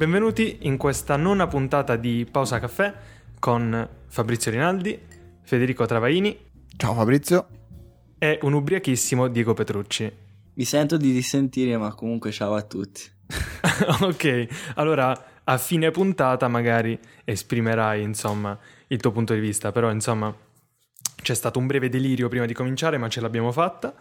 benvenuti in questa nona puntata di Pausa Caffè con Fabrizio Rinaldi, Federico Travaini Ciao Fabrizio. e un ubriachissimo Diego Petrucci. Mi sento di dissentire, ma comunque ciao a tutti. ok, allora a fine puntata magari esprimerai insomma il tuo punto di vista, però insomma c'è stato un breve delirio prima di cominciare, ma ce l'abbiamo fatta.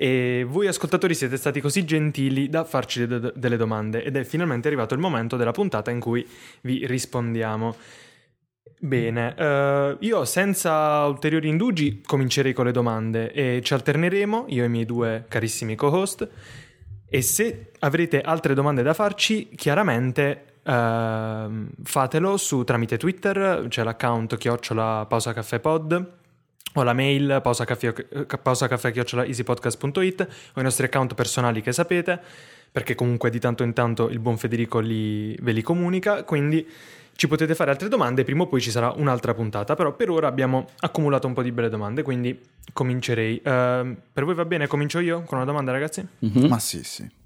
E voi ascoltatori siete stati così gentili da farci de- delle domande ed è finalmente arrivato il momento della puntata in cui vi rispondiamo. Bene, eh, io senza ulteriori indugi comincerei con le domande e ci alterneremo, io e i miei due carissimi co-host, e se avrete altre domande da farci, chiaramente ehm, fatelo su, tramite Twitter, c'è l'account chiocciola pausa caffè pod o la mail pausacaffè chiocciola easypodcast.it o i nostri account personali che sapete, perché comunque di tanto in tanto il buon Federico li, ve li comunica, quindi ci potete fare altre domande, prima o poi ci sarà un'altra puntata, però per ora abbiamo accumulato un po' di belle domande, quindi comincerei. Uh, per voi va bene? Comincio io con una domanda ragazzi? Mm-hmm. Ma sì, sì.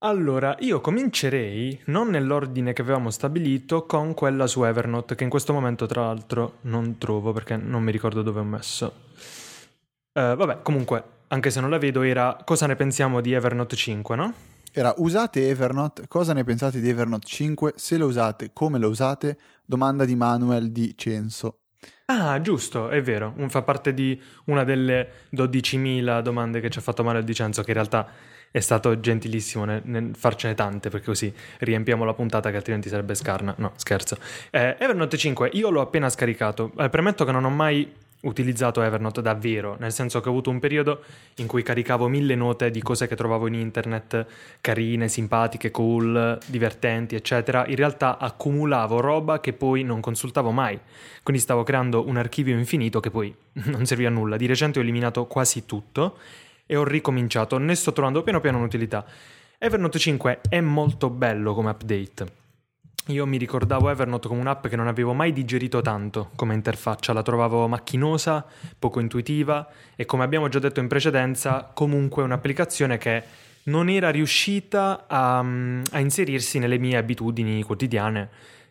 Allora, io comincerei non nell'ordine che avevamo stabilito con quella su Evernote, che in questo momento tra l'altro non trovo perché non mi ricordo dove ho messo. Uh, vabbè, comunque, anche se non la vedo, era cosa ne pensiamo di Evernote 5, no? Era usate Evernote, cosa ne pensate di Evernote 5? Se lo usate, come lo usate? Domanda di Manuel di Censo. Ah, giusto, è vero, fa parte di una delle 12.000 domande che ci ha fatto Manuel di Censo, che in realtà è stato gentilissimo nel, nel, farcene tante perché così riempiamo la puntata che altrimenti sarebbe scarna. No, scherzo. Eh, Evernote 5, io l'ho appena scaricato. Eh, premetto che non ho mai utilizzato Evernote davvero, nel senso che ho avuto un periodo in cui caricavo mille note di cose che trovavo in internet, carine, simpatiche, cool, divertenti, eccetera. In realtà accumulavo roba che poi non consultavo mai. Quindi stavo creando un archivio infinito che poi non serviva a nulla. Di recente ho eliminato quasi tutto e ho ricominciato, ne sto trovando piano piano un'utilità. Evernote 5 è molto bello come update. Io mi ricordavo Evernote come un'app che non avevo mai digerito tanto come interfaccia, la trovavo macchinosa, poco intuitiva e come abbiamo già detto in precedenza, comunque un'applicazione che non era riuscita a, a inserirsi nelle mie abitudini quotidiane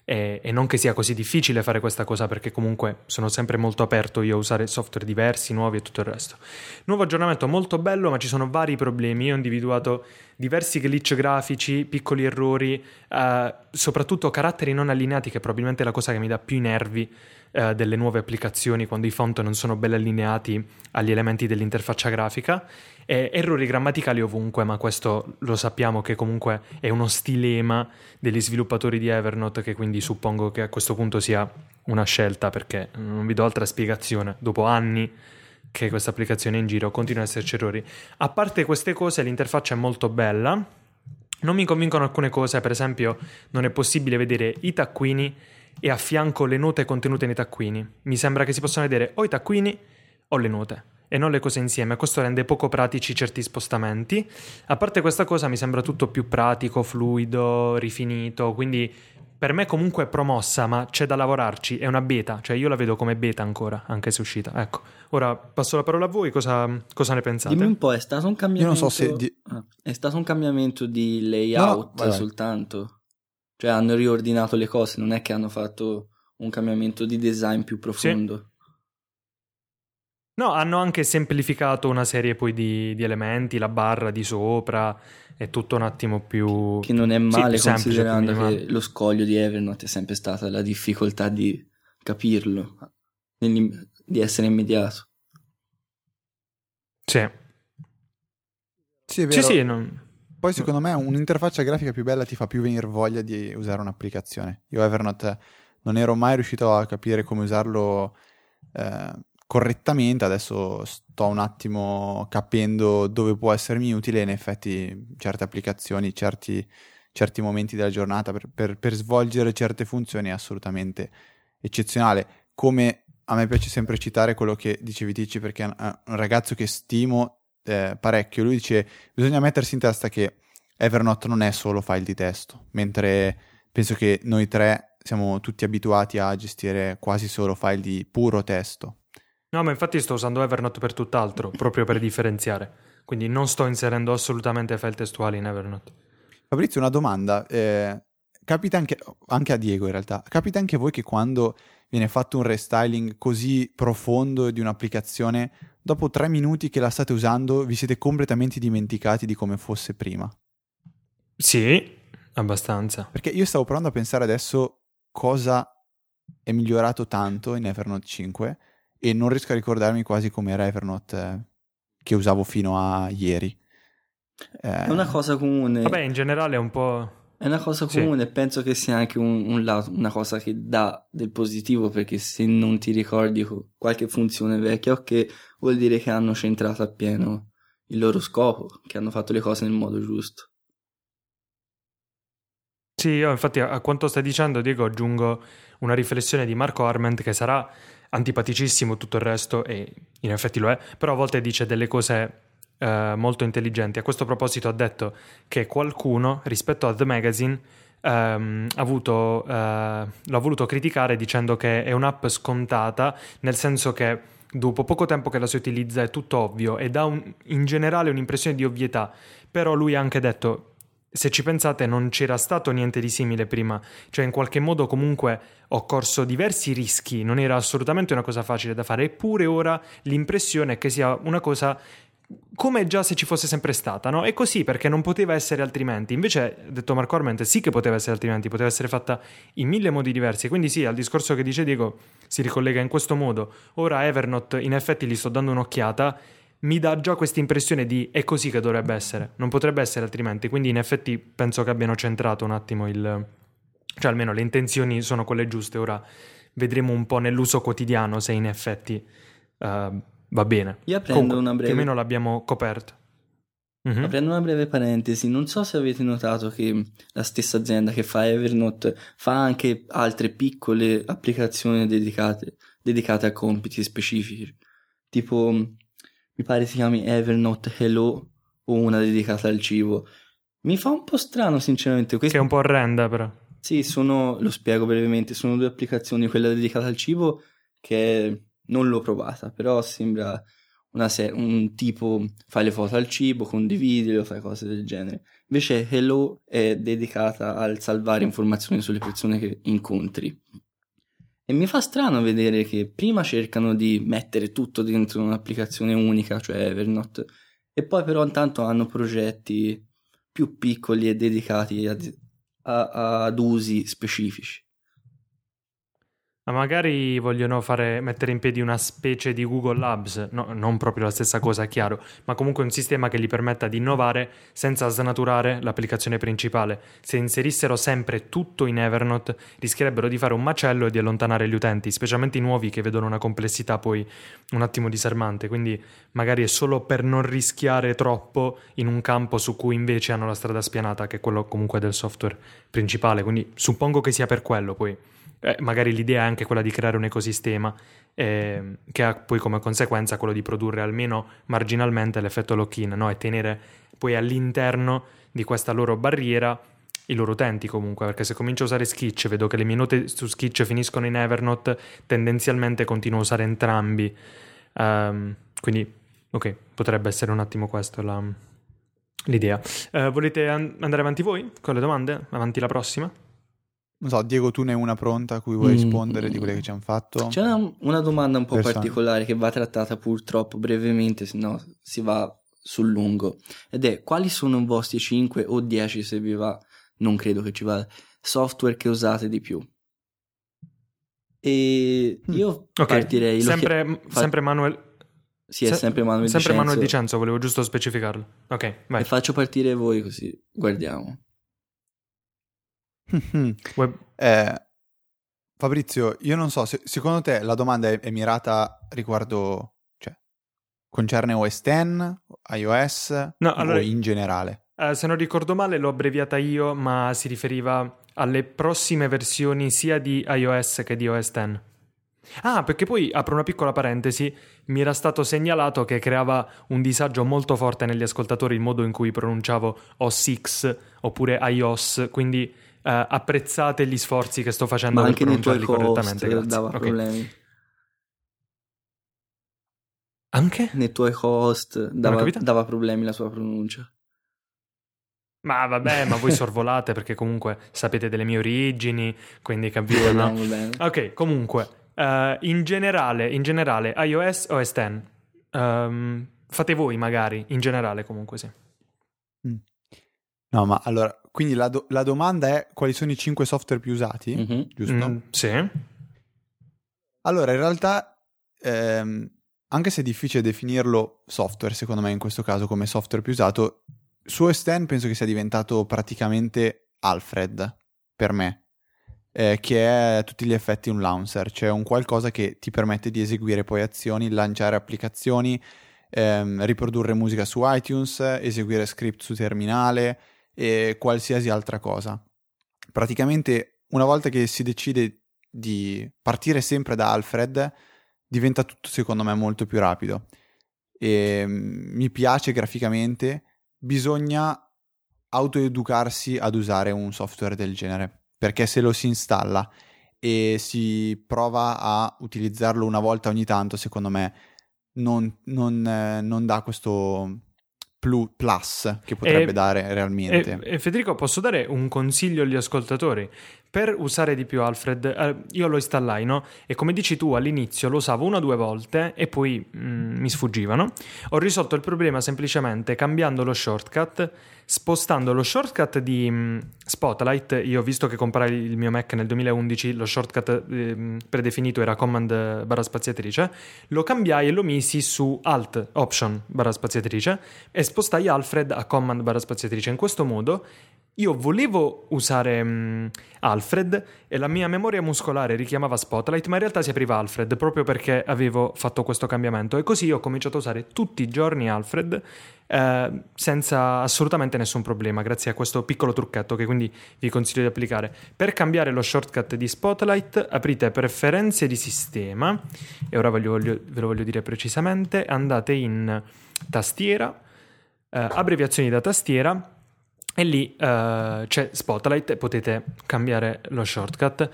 e, e, non che sia così difficile fare questa cosa perché comunque sono sempre molto aperto io a usare software diversi, nuovi e tutto il resto. Nuovo aggiornamento molto bello ma ci sono vari problemi, io ho individuato diversi glitch grafici, piccoli errori, eh, soprattutto caratteri non allineati che è probabilmente la cosa che mi dà più i nervi eh, delle nuove applicazioni quando i font non sono ben allineati agli elementi dell'interfaccia grafica e errori grammaticali ovunque, ma questo lo sappiamo che comunque è uno stilema degli sviluppatori di Evernote che quindi suppongo che a questo punto sia una scelta perché non vi do altra spiegazione. Dopo anni che questa applicazione è in giro continuano ad esserci errori. A parte queste cose l'interfaccia è molto bella. Non mi convincono alcune cose, per esempio non è possibile vedere i taccuini e a fianco le note contenute nei taccuini. Mi sembra che si possano vedere o i taccuini o le note e non le cose insieme. Questo rende poco pratici certi spostamenti. A parte questa cosa mi sembra tutto più pratico, fluido, rifinito, quindi per me comunque è promossa, ma c'è da lavorarci, è una beta, cioè io la vedo come beta ancora, anche se è uscita. Ecco, ora passo la parola a voi, cosa, cosa ne pensate? Dimmi un po', è stato un cambiamento... Io non so se... Di... Ah, è stato un cambiamento di layout no, no, soltanto? Cioè hanno riordinato le cose, non è che hanno fatto un cambiamento di design più profondo. Sì. No, hanno anche semplificato una serie poi di, di, elementi, la barra di sopra, è tutto un attimo più... Che non è male sì, considerando semplice, che lo scoglio di Evernote è sempre stata la difficoltà di capirlo, di essere immediato. Sì. Sì, è vero. Sì, sì, non... Poi secondo me un'interfaccia grafica più bella ti fa più venire voglia di usare un'applicazione. Io Evernote non ero mai riuscito a capire come usarlo... Eh, correttamente, adesso sto un attimo capendo dove può essermi utile in effetti certe applicazioni, certi, certi momenti della giornata per, per, per, svolgere certe funzioni è assolutamente eccezionale. Come a me piace sempre citare quello che dicevi Tici perché è un ragazzo che stimo eh, parecchio, lui dice bisogna mettersi in testa che Evernote non è solo file di testo, mentre penso che noi tre siamo tutti abituati a gestire quasi solo file di puro testo No, ma infatti sto usando Evernote per tutt'altro, proprio per differenziare. Quindi non sto inserendo assolutamente file testuali in Evernote. Fabrizio, una domanda. Eh, capita anche, anche a Diego in realtà, capita anche a voi che quando viene fatto un restyling così profondo di un'applicazione, dopo tre minuti che la state usando vi siete completamente dimenticati di come fosse prima? Sì, abbastanza. Perché io stavo provando a pensare adesso cosa è migliorato tanto in Evernote 5 e non riesco a ricordarmi quasi come era Evernote eh, che usavo fino a ieri. Eh... È una cosa comune. Vabbè, in generale è un po'... È una cosa comune, sì. penso che sia anche un, un lato, una cosa che dà del positivo perché se non ti ricordi qualche funzione vecchia, ok, vuol dire che hanno centrato appieno il loro scopo, che hanno fatto le cose nel modo giusto. Sì, io infatti a, quanto stai dicendo, Diego, aggiungo una riflessione di Marco Arment che sarà antipaticissimo tutto il resto e in effetti lo è, però a volte dice delle cose eh, molto intelligenti. A questo proposito ha detto che qualcuno rispetto a The Magazine ehm, ha avuto, eh, l'ha voluto criticare dicendo che è un'app scontata, nel senso che dopo poco tempo che la si utilizza è tutto ovvio e dà un, in generale un'impressione di ovvietà, però lui ha anche detto se ci pensate non c'era stato niente di simile prima, cioè in qualche modo comunque ho corso diversi rischi, non era assolutamente una cosa facile da fare, eppure ora l'impressione è che sia una cosa come già se ci fosse sempre stata, no? È così perché non poteva essere altrimenti. Invece, detto Marco Arment, sì che poteva essere altrimenti, poteva essere fatta in mille modi diversi. Quindi sì, al discorso che dice Diego si ricollega in questo modo. Ora Evernote, in effetti, gli sto dando un'occhiata, mi dà già questa impressione di è così che dovrebbe essere, non potrebbe essere altrimenti. Quindi in effetti penso che abbiano centrato un attimo il... cioè almeno le intenzioni sono quelle giuste. Ora vedremo un po' nell'uso quotidiano se in effetti... Uh, Va bene. Io prendo Comunque, una breve... Più o meno l'abbiamo coperto. Mm-hmm. Aprendo una breve parentesi, non so se avete notato che la stessa azienda che fa Evernote fa anche altre piccole applicazioni dedicate, dedicate a compiti specifici. Tipo, mi pare si chiami Evernote Hello o una dedicata al cibo. Mi fa un po' strano, sinceramente. Questa... Che è un po' orrenda, però. Sì, sono, lo spiego brevemente, sono due applicazioni, quella dedicata al cibo che non l'ho provata, però sembra se- un tipo fai le foto al cibo, condividilo, fai cose del genere. Invece Hello è dedicata al salvare informazioni sulle persone che incontri. E mi fa strano vedere che prima cercano di mettere tutto dentro un'applicazione unica, cioè Evernote, e poi però intanto hanno progetti più piccoli e dedicati ad, ad usi specifici. Ma magari vogliono fare, mettere in piedi una specie di Google Labs, no, non proprio la stessa cosa, chiaro, ma comunque un sistema che gli permetta di innovare senza snaturare l'applicazione principale. Se inserissero sempre tutto in Evernote, rischierebbero di fare un macello e di allontanare gli utenti, specialmente i nuovi che vedono una complessità poi un attimo disarmante. Quindi magari è solo per non rischiare troppo in un campo su cui invece hanno la strada spianata, che è quello comunque del software principale. Quindi suppongo che sia per quello poi eh, magari l'idea è anche quella di creare un ecosistema eh, che ha poi come conseguenza quello di produrre almeno marginalmente l'effetto lock-in no? e tenere poi all'interno di questa loro barriera i loro utenti comunque, perché se comincio a usare Sketch, vedo che le mie note su Sketch finiscono in Evernote, tendenzialmente continuo a usare entrambi. Um, quindi, ok, potrebbe essere un attimo questa la, l'idea. Uh, volete an- andare avanti voi con le domande? Avanti la prossima? Non so, Diego, tu ne hai una pronta a cui vuoi mm. rispondere di quelle che ci hanno fatto? C'è una, una domanda un po' Persone. particolare che va trattata purtroppo brevemente, se no si va sul lungo. Ed è quali sono i vostri 5 o 10 se vi va, non credo che ci vada, software che usate di più? E mm. io okay. partirei... Sempre, chiam- sempre Manuel... Sì, è Se- sempre Manuel Sempre Dicenzo. Manuel Dicenzo, volevo giusto specificarlo. Ok, vai. E faccio partire voi così guardiamo. Web... Eh, Fabrizio, io non so, se, secondo te la domanda è, è mirata riguardo, cioè, concerne OS X, iOS no, allora, o in generale? Eh, se non ricordo male l'ho abbreviata io, ma si riferiva alle prossime versioni sia di iOS che di OS X. Ah, perché poi apro una piccola parentesi, mi era stato segnalato che creava un disagio molto forte negli ascoltatori il modo in cui pronunciavo OS X oppure iOS, quindi uh, apprezzate gli sforzi che sto facendo Ma per pronunciarli correttamente. Grazie. dava okay. problemi. Anche? Nei tuoi host dava, dava problemi la sua pronuncia. Ma vabbè, ma voi sorvolate perché comunque sapete delle mie origini, quindi capite, no? Ok, comunque, uh, in, generale, in generale, iOS o S10? Um, ehm, fate voi magari, in generale comunque sì. No, ma allora, quindi la, do- la, domanda è quali sono i 5 software più usati, mm-hmm. giusto? Mm, sì. Allora, in realtà, ehm, anche se è difficile definirlo software, secondo me in questo caso come software più usato, su S10 penso che sia diventato praticamente Alfred per me, eh, che è a tutti gli effetti un launcher, cioè un qualcosa che ti permette di eseguire poi azioni, lanciare applicazioni, ehm, riprodurre musica su iTunes, eseguire script su terminale e qualsiasi altra cosa. Praticamente una volta che si decide di partire sempre da Alfred, diventa tutto secondo me molto più rapido. E mm, mi piace graficamente bisogna autoeducarsi ad usare un software del genere, perché se lo si installa e si prova a utilizzarlo una volta ogni tanto, secondo me non, non, eh, non dà questo plus che potrebbe e, dare realmente. E, e, Federico, posso dare un consiglio agli ascoltatori? Per usare di più Alfred, eh, io lo installai, no? E come dici tu, all'inizio lo usavo una o due volte e poi mm, mi sfuggivano. Ho risolto il problema semplicemente cambiando lo shortcut, spostando lo shortcut di mm, Spotlight. Io ho visto che comprai il mio Mac nel 2011, lo shortcut eh, predefinito era Command barra spaziatrice, lo cambiai e lo misi su Alt Option barra spaziatrice e spostai Alfred a Command barra spaziatrice. In questo modo io volevo usare um, Alfred e la mia memoria muscolare richiamava Spotlight, ma in realtà si apriva Alfred proprio perché avevo fatto questo cambiamento. E così ho cominciato a usare tutti i giorni Alfred eh, senza assolutamente nessun problema, grazie a questo piccolo trucchetto che quindi vi consiglio di applicare. Per cambiare lo shortcut di Spotlight, aprite preferenze di sistema e ora voglio, voglio, ve lo voglio dire precisamente. Andate in tastiera, eh, abbreviazioni da tastiera e lì uh, c'è Spotlight e potete cambiare lo shortcut.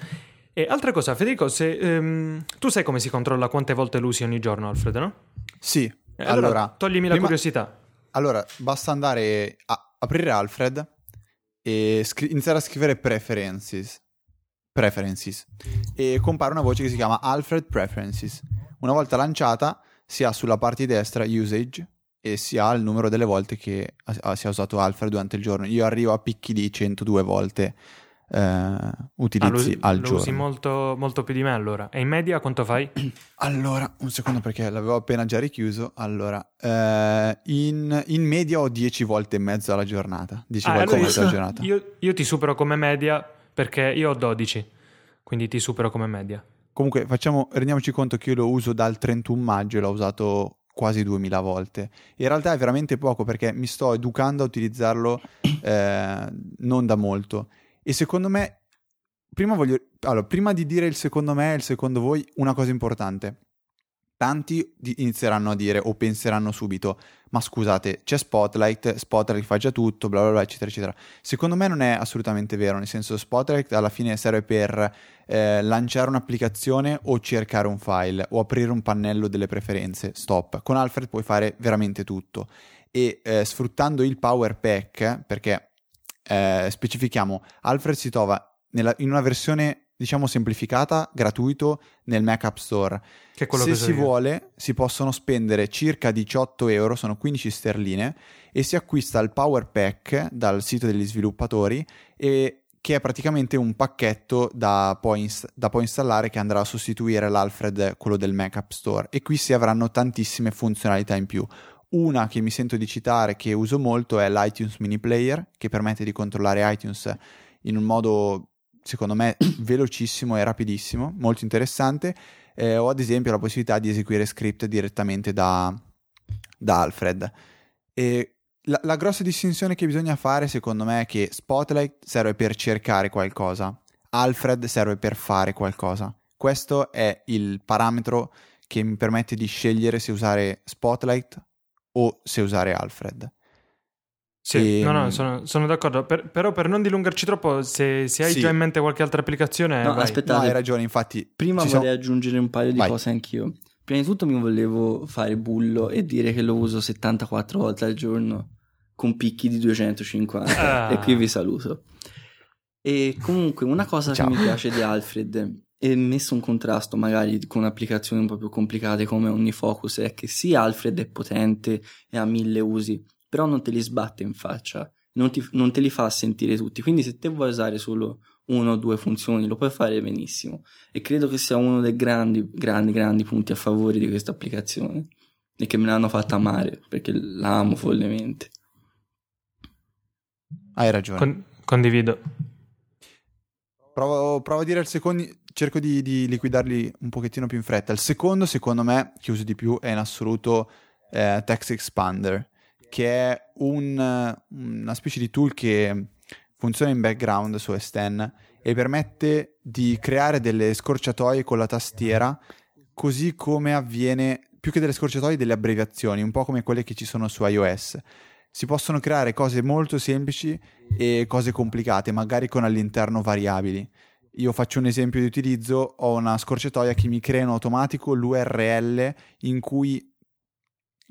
E altra cosa, Federico, se, um, tu sai come si controlla quante volte lo usi ogni giorno, Alfred, no? Sì. allora, allora, toglimi la curiosità. Allora, basta andare a aprire Alfred e scri- iniziare a scrivere preferences. Preferences. E compare una voce che si chiama Alfred Preferences. Una volta lanciata, si ha sulla parte destra Usage e si ha il numero delle volte che si è usato Alfred durante il giorno. Io arrivo a picchi di 102 volte eh, utilizzi ah, lo, al lo giorno. Lo usi molto, molto, più di me allora. E in media quanto fai? Allora, un secondo perché l'avevo appena già richiuso. Allora, eh, in, in, media ho 10 volte e mezzo alla giornata. 10 ah, volte allora io, alla giornata. Io, io ti supero come media perché io ho 12, quindi ti supero come media. Comunque, facciamo, rendiamoci conto che io lo uso dal 31 maggio e l'ho usato quasi 2000 volte. In realtà è veramente poco perché mi sto educando a utilizzarlo eh, non da molto. E secondo me, prima, voglio, allora, prima di dire il secondo me e il secondo voi, una cosa importante tanti inizieranno a dire o penseranno subito, ma scusate, c'è Spotlight, Spotlight fa già tutto, bla bla bla, eccetera, eccetera. Secondo me non è assolutamente vero, nel senso Spotlight alla fine serve per eh, lanciare un'applicazione o cercare un file o aprire un pannello delle preferenze, stop. Con Alfred puoi fare veramente tutto e eh, sfruttando il Power Pack, perché eh, specifichiamo, Alfred si trova nella, in una versione diciamo semplificata, gratuito nel Mac App Store. Che quello Se che si vuole, si possono spendere circa 18 euro, sono 15 sterline, e si acquista il Power Pack dal sito degli sviluppatori e che è praticamente un pacchetto da poi, ins- da poi, installare che andrà a sostituire l'Alfred, quello del Mac App Store. E qui si avranno tantissime funzionalità in più. Una che mi sento di citare, che uso molto, è l'iTunes Mini Player, che permette di controllare iTunes in un modo secondo me velocissimo e rapidissimo, molto interessante. Eh, o ad esempio la possibilità di eseguire script direttamente da, da Alfred. E la, la, grossa distinzione che bisogna fare, secondo me, è che Spotlight serve per cercare qualcosa, Alfred serve per fare qualcosa. Questo è il parametro che mi permette di scegliere se usare Spotlight o se usare Alfred. Sì, e... no, no, sono, sono d'accordo. Per, però per non dilungarci troppo, se, se hai sì. già in mente qualche altra applicazione... No, vai. aspettate. No, hai ragione, infatti... Prima vorrei siamo... aggiungere un paio di vai. cose anch'io. Prima di tutto mi volevo fare bullo e dire che lo uso 74 volte al giorno. con picchi di 250 ah. e qui vi saluto. E comunque una cosa Ciao. che mi piace di Alfred e messo in contrasto magari con applicazioni un po' più complicate come OmniFocus è che sì Alfred è potente e ha mille usi, però non te li sbatte in faccia, non, ti, non te li fa sentire tutti, quindi se te vuoi usare solo una o due funzioni lo puoi fare benissimo e credo che sia uno dei grandi, grandi, grandi punti a favore di questa applicazione e che me l'hanno fatta amare perché la amo follemente. Hai ragione. Con- condivido. Provo, provo, a dire il secondo, cerco di, di, liquidarli un pochettino più in fretta. Il secondo, secondo me, che uso di più è in assoluto eh, Text Expander, che è un, una specie di tool che funziona in background su S10 e permette di creare delle scorciatoie con la tastiera, così come avviene, più che delle scorciatoie, delle abbreviazioni, un po' come quelle che ci sono su iOS si possono creare cose molto semplici e cose complicate, magari con all'interno variabili. Io faccio un esempio di utilizzo, ho una scorciatoia che mi crea in automatico l'URL in cui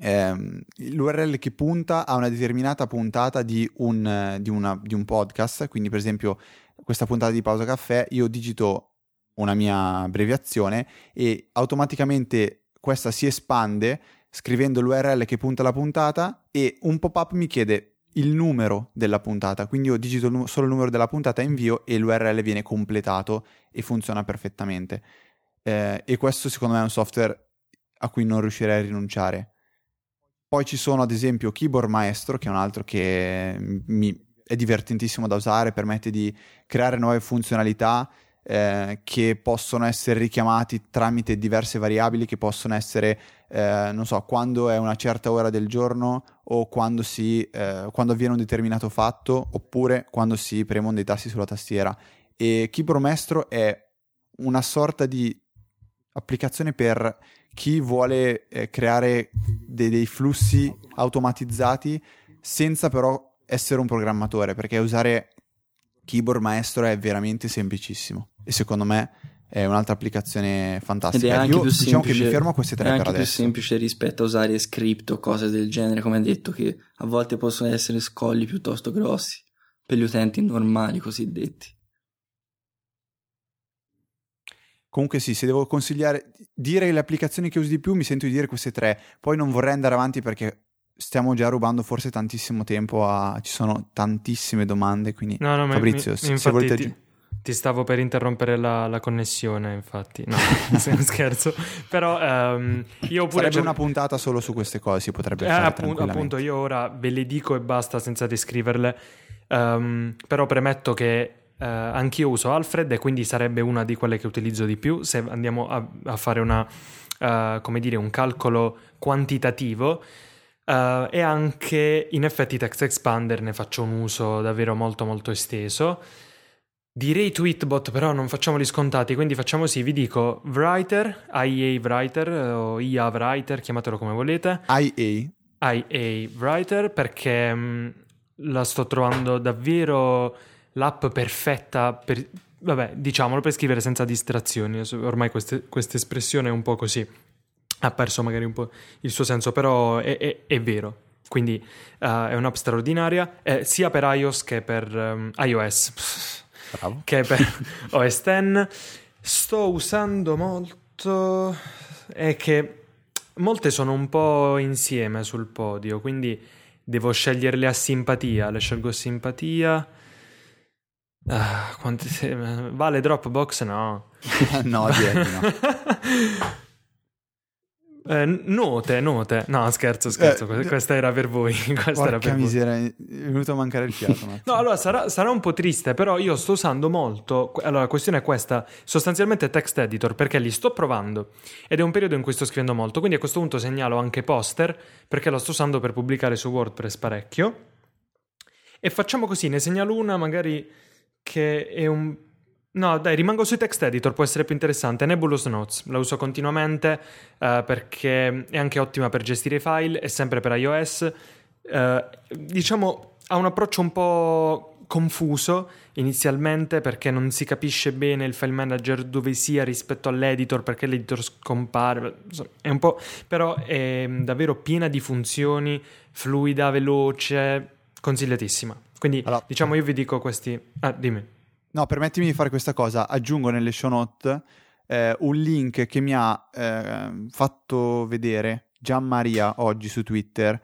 ehm, l'URL che punta a una determinata puntata di un, di, una, di un podcast, quindi per esempio questa puntata di Pausa Caffè, io digito una mia abbreviazione e automaticamente questa si espande scrivendo l'URL che punta la puntata e un pop-up mi chiede il numero della puntata, quindi io digito solo il numero della puntata, invio e l'URL viene completato e funziona perfettamente. Eh, e questo secondo me è un software a cui non riuscirei a rinunciare. Poi ci sono ad esempio Keyboard Maestro, che è un altro che mi è divertentissimo da usare, permette di creare nuove funzionalità eh, che possono essere richiamati tramite diverse variabili che possono essere, eh, non so, quando è una certa ora del giorno o quando, si, eh, quando avviene un determinato fatto oppure quando si premono dei tasti sulla tastiera. E Keyboard Maestro è una sorta di applicazione per chi vuole eh, creare dei, dei flussi automatizzati senza però essere un programmatore, perché usare Keyboard Maestro è veramente semplicissimo e secondo me è un'altra applicazione fantastica. Ed è anche Io più diciamo semplice, che mi fermo a queste tre è per anche adesso. più semplice rispetto a usare script o cose del genere, come detto, che a volte possono essere scogli piuttosto grossi per gli utenti normali cosiddetti. Comunque sì, se devo consigliare, dire le applicazioni che usi di più, mi sento di dire queste tre. Poi non vorrei andare avanti perché stiamo già rubando forse tantissimo tempo a... ci sono tantissime domande, quindi no, no, Fabrizio, mi, se, se volete... Ti, ti, stavo per interrompere la, la connessione, infatti. No, scherzo. Però um, io pure... Sarebbe una puntata solo su queste cose, si potrebbe eh, fare appunto, appunto, io ora ve le dico e basta senza descriverle. Um, però premetto che Uh, anch'io uso Alfred e quindi sarebbe una di quelle che utilizzo di più se andiamo a, a fare una, uh, come dire, un calcolo quantitativo Uh, e anche in effetti Text Expander ne faccio un uso davvero molto molto esteso. Direi Tweetbot, però non facciamoli scontati, quindi facciamo sì, vi dico Writer, IA Writer o IA Writer, chiamatelo come volete. IA. IA Writer perché mh, mm, la sto trovando davvero l'app perfetta per, vabbè, diciamolo per scrivere senza distrazioni, ormai questa espressione è un po' così ha perso magari un po' il suo senso, però è, è, è vero. Quindi uh, è un'app straordinaria, eh, sia per iOS che per um, iOS, Bravo. che per OS X. Sto usando molto... è che molte sono un po' insieme sul podio, quindi devo sceglierle a simpatia. Le scelgo a simpatia. Ah, quante... Vale Dropbox? No. no, direi no. Eh, note, note. No, scherzo, scherzo. Eh, questa era per voi. Questa era per miseria, voi. è venuto a mancare il fiato. no, allora sarà, sarà, un po' triste, però io sto usando molto. Allora, la questione è questa: sostanzialmente text editor, perché li sto provando ed è un periodo in cui sto scrivendo molto. Quindi a questo punto segnalo anche poster perché lo sto usando per pubblicare su WordPress parecchio. E facciamo così: ne segnalo una, magari che è un No, dai, rimango sui text editor, può essere più interessante. Nebulous Notes, la uso continuamente uh, perché è anche ottima per gestire i file, è sempre per iOS. Uh, diciamo, ha un approccio un po' confuso inizialmente perché non si capisce bene il file manager dove sia rispetto all'editor perché l'editor scompare è un po' però è davvero piena di funzioni fluida veloce consigliatissima quindi allora, diciamo io vi dico questi. Ah dimmi. No permettimi di fare questa cosa. Aggiungo nelle show note eh, un link che mi ha eh, fatto vedere Gian Maria oggi su Twitter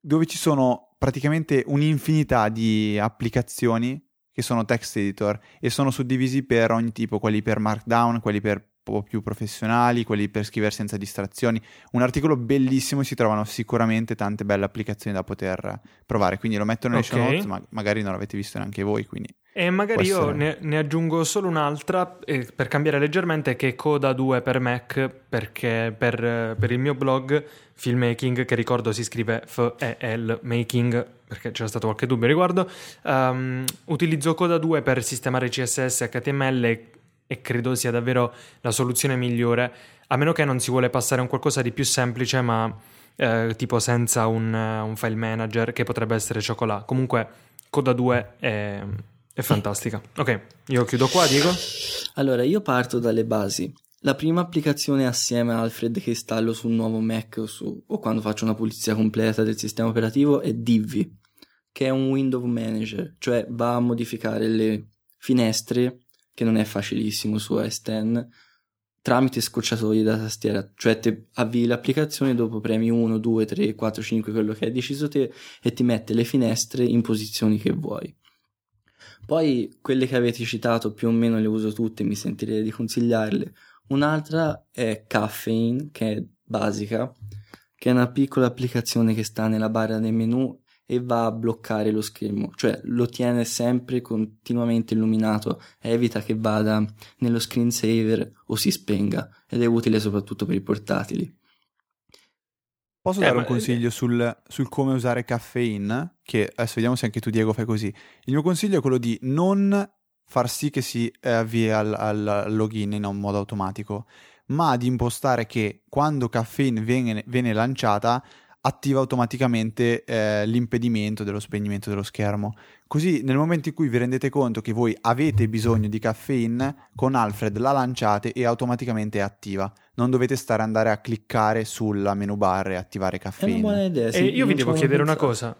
dove ci sono praticamente un'infinità di applicazioni che sono text editor e sono suddivisi per ogni tipo, quelli per Markdown, quelli per po' più professionali, quelli per scrivere senza distrazioni. Un articolo bellissimo, si trovano sicuramente tante belle applicazioni da poter provare, quindi lo metto nelle okay. show notes, ma magari non l'avete visto neanche voi, quindi... E magari io ne, ne, aggiungo solo un'altra eh, per cambiare leggermente che è Coda 2 per Mac perché per, per, il mio blog Filmmaking che ricordo si scrive F-E-L Making perché c'era stato qualche dubbio riguardo um, utilizzo Coda 2 per sistemare CSS HTML e credo sia davvero la soluzione migliore, a meno che non si vuole passare a un qualcosa di più semplice, ma eh, tipo senza un, un, file manager che potrebbe essere Chocolat. Comunque, Coda 2 è, è fantastica. Ok, io chiudo qua, Diego. Allora, io parto dalle basi. La prima applicazione assieme a Alfred che installo sul nuovo Mac o, su, o quando faccio una pulizia completa del sistema operativo è Divi, che è un window manager, cioè va a modificare le finestre che non è facilissimo su S10, tramite scocciatori da tastiera, cioè te avvii l'applicazione, dopo premi 1, 2, 3, 4, 5, quello che hai deciso te e ti mette le finestre in posizioni che vuoi. Poi quelle che avete citato più o meno le uso tutte, mi sentirei di consigliarle. Un'altra è Caffeine, che è basica, che è una piccola applicazione che sta nella barra del menu e va a bloccare lo schermo, cioè lo tiene sempre continuamente illuminato, evita che vada nello screensaver o si spenga ed è utile soprattutto per i portatili. Posso eh, dare un consiglio sul, sul, come usare Caffeine? Che adesso vediamo se anche tu, Diego, fai così. Il mio consiglio è quello di non far sì che si avvia al, al login in un modo automatico, ma di impostare che quando Caffeine viene, viene lanciata attiva automaticamente eh, l'impedimento dello spegnimento dello schermo. Così nel momento in cui vi rendete conto che voi avete bisogno di caffeine, con Alfred la lanciate e automaticamente è attiva. Non dovete stare andare a cliccare sulla menu bar e attivare caffeine. È una buona idea. Sì, e io vi devo chiedere una cosa.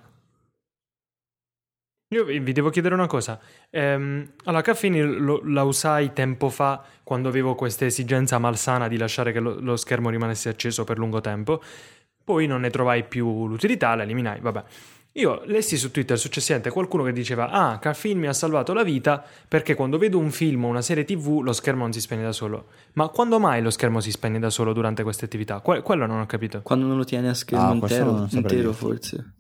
Io vi devo chiedere una cosa. Ehm, allora, Caffeine lo, la usai tempo fa quando avevo questa esigenza malsana di lasciare che lo, lo schermo rimanesse acceso per lungo tempo poi non ne trovai più l'utilità, la eliminai, vabbè. Io lessi su Twitter successivamente qualcuno che diceva Ah, Caffeine mi ha salvato la vita perché quando vedo un film o una serie tv lo schermo non si spegne da solo. Ma quando mai lo schermo si spegne da solo durante queste attività? Que- quello non ho capito. Quando non lo tieni a schermo ah, intero, intero forse.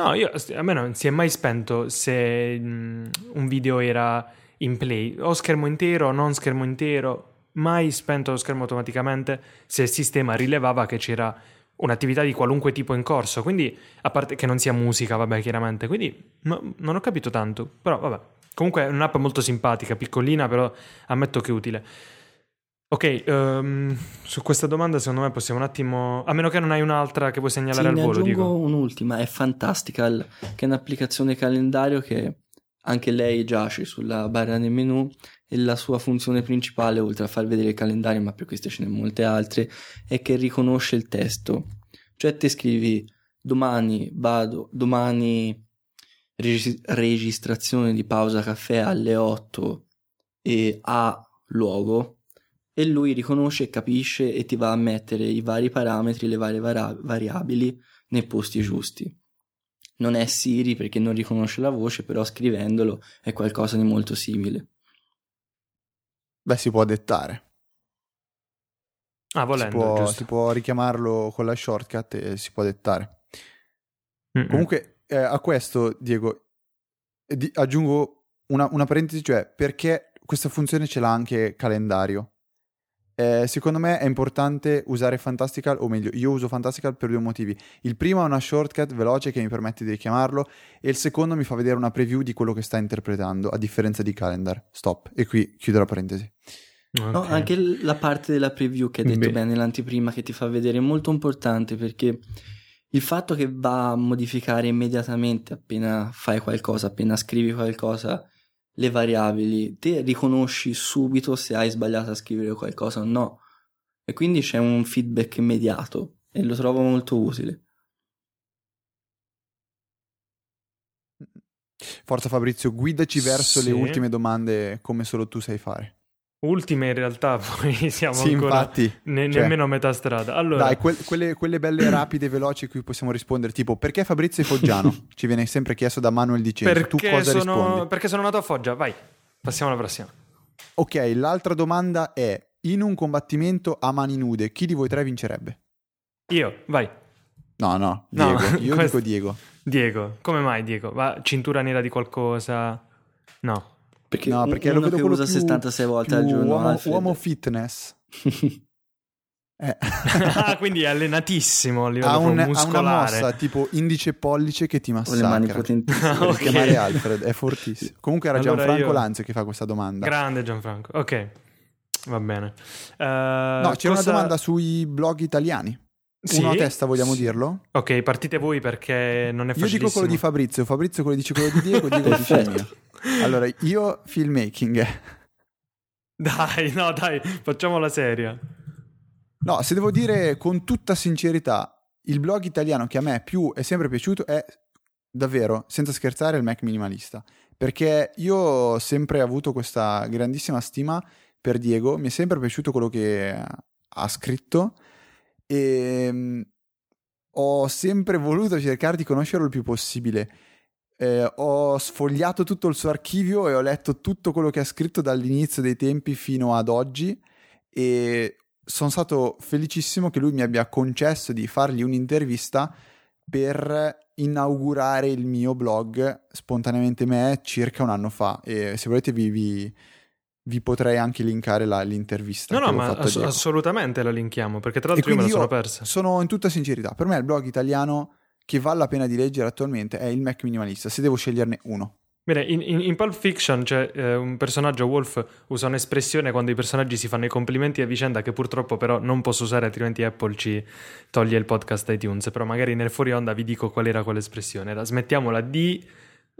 No, io, a me non si è mai spento se mh, un video era in play, o schermo intero o non schermo intero mai spento lo schermo automaticamente se il sistema rilevava che c'era un'attività di qualunque tipo in corso, quindi a parte che non sia musica, vabbè, chiaramente, quindi no, non ho capito tanto, però vabbè. Comunque è un'app molto simpatica, piccolina, però ammetto che è utile. Ok, um, su questa domanda secondo me possiamo un attimo... A meno che non hai un'altra che vuoi segnalare sì, al volo, dico. un'ultima, è Fantastical, che è un'applicazione calendario che anche lei giace sulla barra del menu la sua funzione principale, oltre a far vedere il calendario, ma per queste ce ne molte altre, è che riconosce il testo. Cioè te scrivi domani vado, domani regis- registrazione di pausa caffè alle 8 e a luogo e lui riconosce, capisce e ti va a mettere i vari parametri, le varie vari- variabili nei posti giusti. Non è Siri perché non riconosce la voce, però scrivendolo è qualcosa di molto simile. Beh, si può dettare. Ah, volendo, si può, si può richiamarlo con la shortcut e si può dettare. Mm-mm. Comunque, eh, a questo, Diego, di, aggiungo una, una parentesi, cioè perché questa funzione ce l'ha anche calendario. Eh, secondo me è importante usare Fantastical, o meglio, io uso Fantastical per due motivi. Il primo è una shortcut veloce che mi permette di richiamarlo, e il secondo mi fa vedere una preview di quello che sta interpretando, a differenza di Calendar. Stop. E qui chiudo la parentesi. Okay. No, anche la parte della preview che hai detto Beh. bene nell'anteprima che ti fa vedere è molto importante perché il fatto che va a modificare immediatamente appena fai qualcosa, appena scrivi qualcosa, le variabili, te riconosci subito se hai sbagliato a scrivere qualcosa o no. E quindi c'è un feedback immediato e lo trovo molto utile. Forza Fabrizio, guidaci verso sì. le ultime domande come solo tu sai fare. Ultime in realtà, poi siamo sì, ancora infatti, ne- cioè, nemmeno a metà strada. Allora... Dai, que- quelle, quelle, belle rapide veloci a cui possiamo rispondere, tipo perché Fabrizio è Foggiano? Ci viene sempre chiesto da Manuel Dicenzo. Perché tu cosa sono... rispondi? Perché sono nato a Foggia, vai, passiamo alla prossima. Ok, l'altra domanda è, in un combattimento a mani nude, chi di voi tre vincerebbe? Io, vai. No, no, Diego. No, io questo... dico Diego. Diego, come mai Diego? Va cintura nera di qualcosa? No. Perché, no, perché lo vedo che usa più, 76 volte al giorno. Uomo, uomo fitness. eh. ah, quindi è allenatissimo a livello ha un, muscolare. Ha una mossa tipo indice e pollice che ti massacra. Con le mani potentissime. okay. chiamare Alfred, è fortissimo. Comunque era allora Gianfranco io... Lanzio che fa questa domanda. Grande Gianfranco, ok. Va bene. Uh, no, c'è cosa... una domanda sui blog italiani. Sì? Uno a testa, vogliamo sì. dirlo? Ok, partite voi perché non è facilissimo. Io dico quello di Fabrizio, Fabrizio quello dice quello di Diego, Diego dice il mio. Allora, io filmmaking. Dai, no, dai, facciamo la seria. No, se devo dire con tutta sincerità, il blog italiano che a me più è sempre piaciuto è davvero, senza scherzare, il Mac minimalista. Perché io ho sempre avuto questa grandissima stima per Diego, mi è sempre piaciuto quello che ha scritto e ehm, ho sempre voluto cercare di conoscerlo il più possibile. Eh, ho sfogliato tutto il suo archivio e ho letto tutto quello che ha scritto dall'inizio dei tempi fino ad oggi e sono stato felicissimo che lui mi abbia concesso di fargli un'intervista per inaugurare il mio blog spontaneamente me circa un anno fa e se volete vi, vi, vi potrei anche linkare la, l'intervista. No, no, ma ass- assolutamente la linkiamo perché tra l'altro io me la sono persa. Sono in tutta sincerità, per me il blog italiano che vale la pena di leggere attualmente è il Mac minimalista, se devo sceglierne uno. Bene, in, in, in Pulp Fiction c'è eh, un personaggio, Wolf, usa un'espressione quando i personaggi si fanno i complimenti a vicenda che purtroppo però non posso usare altrimenti Apple ci toglie il podcast iTunes, però magari nel fuori onda vi dico qual era quell'espressione, era smettiamola di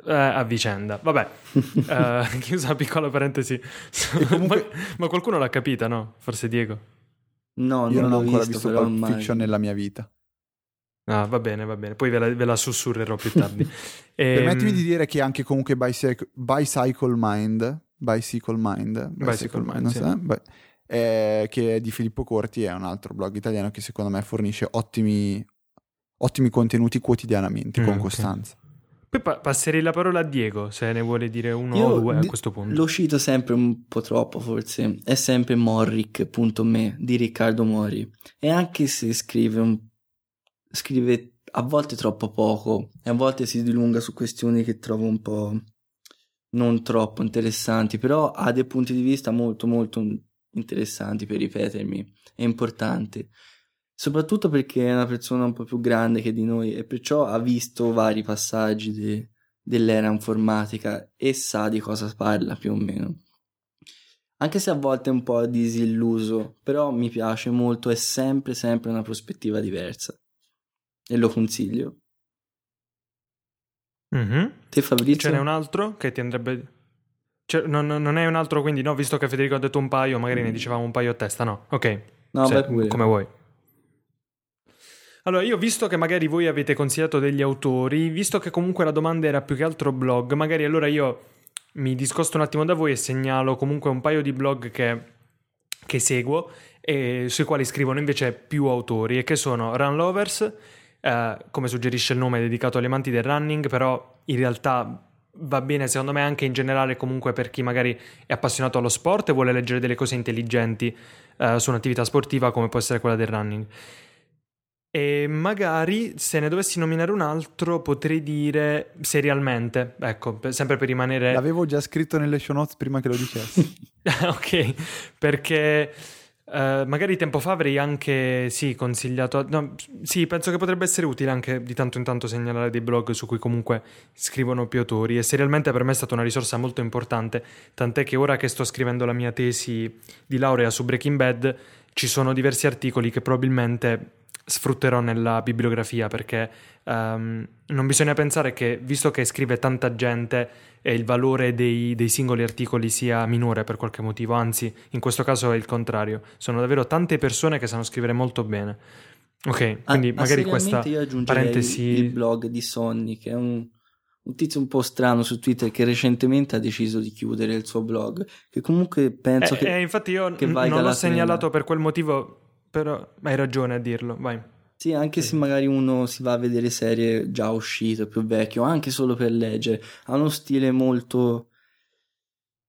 eh, a vicenda. Vabbè, uh, chiusa piccola parentesi. Comunque... ma, ma, qualcuno l'ha capita, no? Forse Diego? No, Io non, non ho ancora visto, visto Pulp Fiction nella mia vita. Ah, va bene, va bene. Poi ve la, ve la sussurrerò più tardi. e, Permettimi di dire che anche comunque Bicycle, Bicycle Mind, Bicycle Mind, Bicycle, Bicycle Mind, sì. so, beh, è, che è di Filippo Corti, è un altro blog italiano che secondo me fornisce ottimi, ottimi contenuti quotidianamente, mm, con costanza. Okay. Poi pa- passerei la parola a Diego, se ne vuole dire uno Io o due a questo punto. Lo cito sempre un po' troppo, forse. È sempre morric.me di Riccardo Mori. E anche se scrive un scrive a volte troppo poco e a volte si dilunga su questioni che trovo un po' non troppo interessanti, però ha dei punti di vista molto molto interessanti per ripetermi, è importante. Soprattutto perché è una persona un po' più grande che di noi e perciò ha visto vari passaggi de- dell'era informatica e sa di cosa parla più o meno. Anche se a volte è un po' disilluso, però mi piace molto, è sempre sempre una prospettiva diversa e lo consiglio. Mm-hmm. Te Fabrizio? Ce n'è un altro che ti andrebbe... Cioè, non, non, è un altro, quindi no, visto che Federico ha detto un paio, magari mm. ne dicevamo un paio a testa, no? Ok. No, Se, come vuoi. Allora, io visto che magari voi avete consigliato degli autori, visto che comunque la domanda era più che altro blog, magari allora io mi discosto un attimo da voi e segnalo comunque un paio di blog che, che seguo e sui quali scrivono invece più autori e che sono Run Lovers eh, come suggerisce il nome, dedicato agli amanti del running, però in realtà va bene secondo me anche in generale comunque per chi magari è appassionato allo sport e vuole leggere delle cose intelligenti eh, su un'attività sportiva come può essere quella del running. E magari se ne dovessi nominare un altro potrei dire serialmente, ecco, sempre per rimanere... L'avevo già scritto nelle show notes prima che lo dicessi. ok, perché Uh, magari tempo fa avrei anche sì, consigliato. No, sì, penso che potrebbe essere utile anche di tanto in tanto segnalare dei blog su cui comunque scrivono più autori. E serialmente per me è stata una risorsa molto importante. Tant'è che ora che sto scrivendo la mia tesi di laurea su Breaking Bad, ci sono diversi articoli che probabilmente sfrutterò nella bibliografia perché um, non bisogna pensare che, visto che scrive tanta gente, e il valore dei, dei, singoli articoli sia minore per qualche motivo, anzi, in questo caso è il contrario. Sono davvero tante persone che sanno scrivere molto bene. Ok, quindi a, magari questa parentesi... il blog di Sonny, che è un, un tizio un po' strano su Twitter che recentemente ha deciso di chiudere il suo blog, che comunque penso eh, che... Eh, infatti io n- non l'ho segnalato per quel motivo, però hai ragione a dirlo, vai. Sì, anche se magari uno si va a vedere serie già uscite, più vecchie, o anche solo per leggere, ha uno stile molto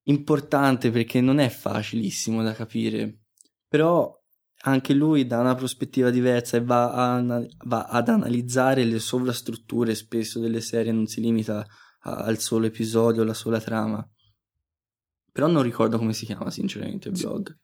importante perché non è facilissimo da capire. Però anche lui da una prospettiva diversa e va, a, va ad analizzare le sovrastrutture spesso delle serie, non si limita a, al solo episodio, alla sola trama. Però non ricordo come si chiama sinceramente il blog.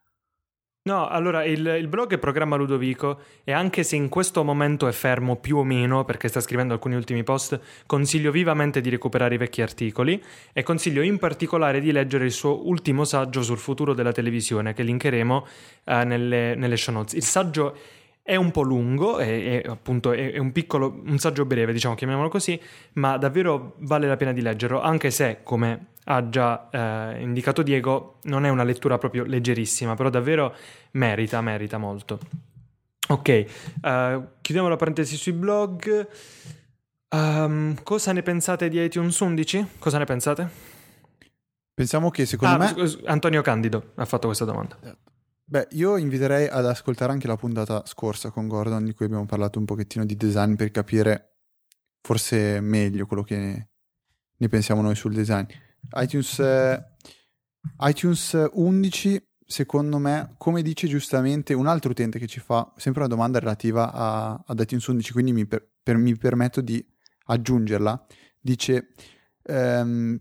No, allora il, il, blog è Programma Ludovico e anche se in questo momento è fermo più o meno perché sta scrivendo alcuni ultimi post, consiglio vivamente di recuperare i vecchi articoli e consiglio in particolare di leggere il suo ultimo saggio sul futuro della televisione che linkeremo uh, nelle, nelle show notes. Il saggio è un po' lungo, è, è appunto è, è un piccolo, un saggio breve, diciamo, chiamiamolo così, ma davvero vale la pena di leggerlo, anche se, come ha già eh, indicato Diego, non è una lettura proprio leggerissima, però davvero merita, merita molto. Ok, uh, chiudiamo la parentesi sui blog. Um, cosa ne pensate di iTunes 11? Cosa ne pensate? Pensiamo che secondo ah, me... Antonio Candido ha fatto questa domanda. Beh, io inviterei ad ascoltare anche la puntata scorsa con Gordon, di cui abbiamo parlato un pochettino di design per capire forse meglio quello che ne, ne pensiamo noi sul design iTunes, eh, iTunes 11 secondo me, come dice giustamente un altro utente che ci fa sempre una domanda relativa a, ad iTunes 11, quindi mi, per, per, mi permetto di aggiungerla, dice ehm,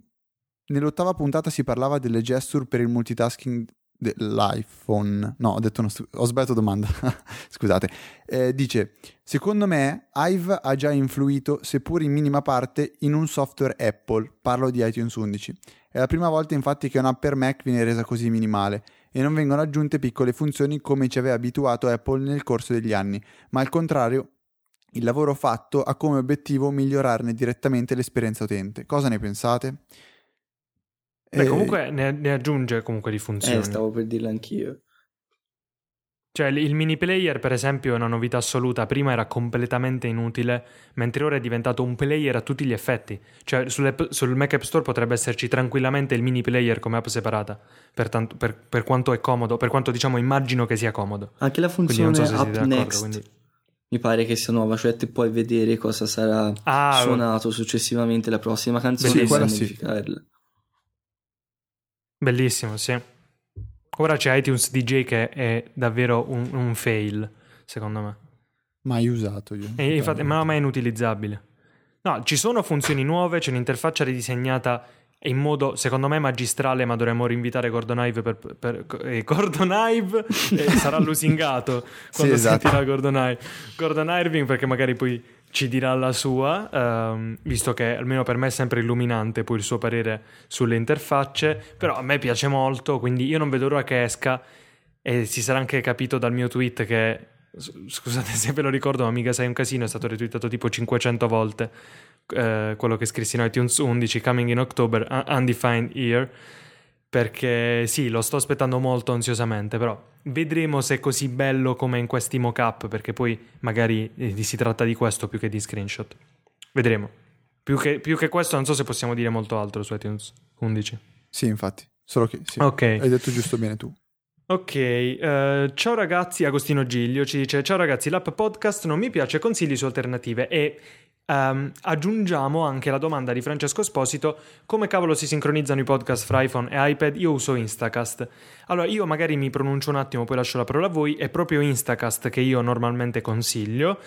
nell'ottava puntata si parlava delle gesture per il multitasking dell'iPhone. No, ho detto uno stu- ho sbagliato domanda. Scusate. Eh, dice: Secondo me Hive ha già influito, seppur in minima parte, in un software Apple. Parlo di iTunes 11. È la prima volta, infatti, che una per Mac viene resa così minimale e non vengono aggiunte piccole funzioni come ci aveva abituato Apple nel corso degli anni, ma al contrario. Il lavoro fatto ha come obiettivo migliorarne direttamente l'esperienza utente. Cosa ne pensate? Beh, e... comunque ne, ne, aggiunge comunque di funzioni. Eh, stavo per dirlo anch'io. Cioè, il mini player, per esempio, è una novità assoluta. Prima era completamente inutile, mentre ora è diventato un player a tutti gli effetti. Cioè, sul Mac App Store potrebbe esserci tranquillamente il mini player come app separata, per, tanto, per, per quanto è comodo, per quanto diciamo immagino che sia comodo. Anche la funzione so Up Next quindi... mi pare che sia nuova, cioè te puoi vedere cosa sarà ah, suonato successivamente la prossima canzone e modificarla. Sì. Bellissimo, sì. Ora c'è iTunes DJ che è davvero un, un fail, secondo me. Mai usato io. E infatti, ma, ma è inutilizzabile. No, ci sono funzioni nuove, c'è un'interfaccia ridisegnata in modo, secondo me, magistrale, ma dovremmo rinvitare Gordon Ive per... per, per eh, Gordon Ive eh, sarà lusingato quando sì, esatto. sentirà Gordon Ive. Gordon Irving perché magari poi ci dirà la sua, ehm, visto che almeno per me è sempre illuminante poi il suo parere sulle interfacce, però a me piace molto, quindi io non vedo l'ora che esca e si sarà anche capito dal mio tweet che, scusate se ve lo ricordo, ma mica sei un casino, è stato retweetato tipo 500 volte, eh, quello che scrissi in iTunes 11, Coming in October, Undefined Year, perché sì, lo sto aspettando molto ansiosamente, però vedremo se è così bello come in questi mock-up, perché poi magari eh, si tratta di questo più che di screenshot. Vedremo. Più che, più che questo non so se possiamo dire molto altro su iTunes 11. Sì, infatti, solo che sì, okay. hai detto giusto bene tu. Ok, uh, ciao ragazzi, Agostino Giglio ci dice ciao ragazzi, l'app podcast non mi piace, consigli su alternative e Um, aggiungiamo anche la domanda di Francesco Esposito: come cavolo si sincronizzano i podcast fra iPhone e iPad? Io uso Instacast. Allora, io magari mi pronuncio un attimo, poi lascio la parola a voi. È proprio Instacast che io normalmente consiglio,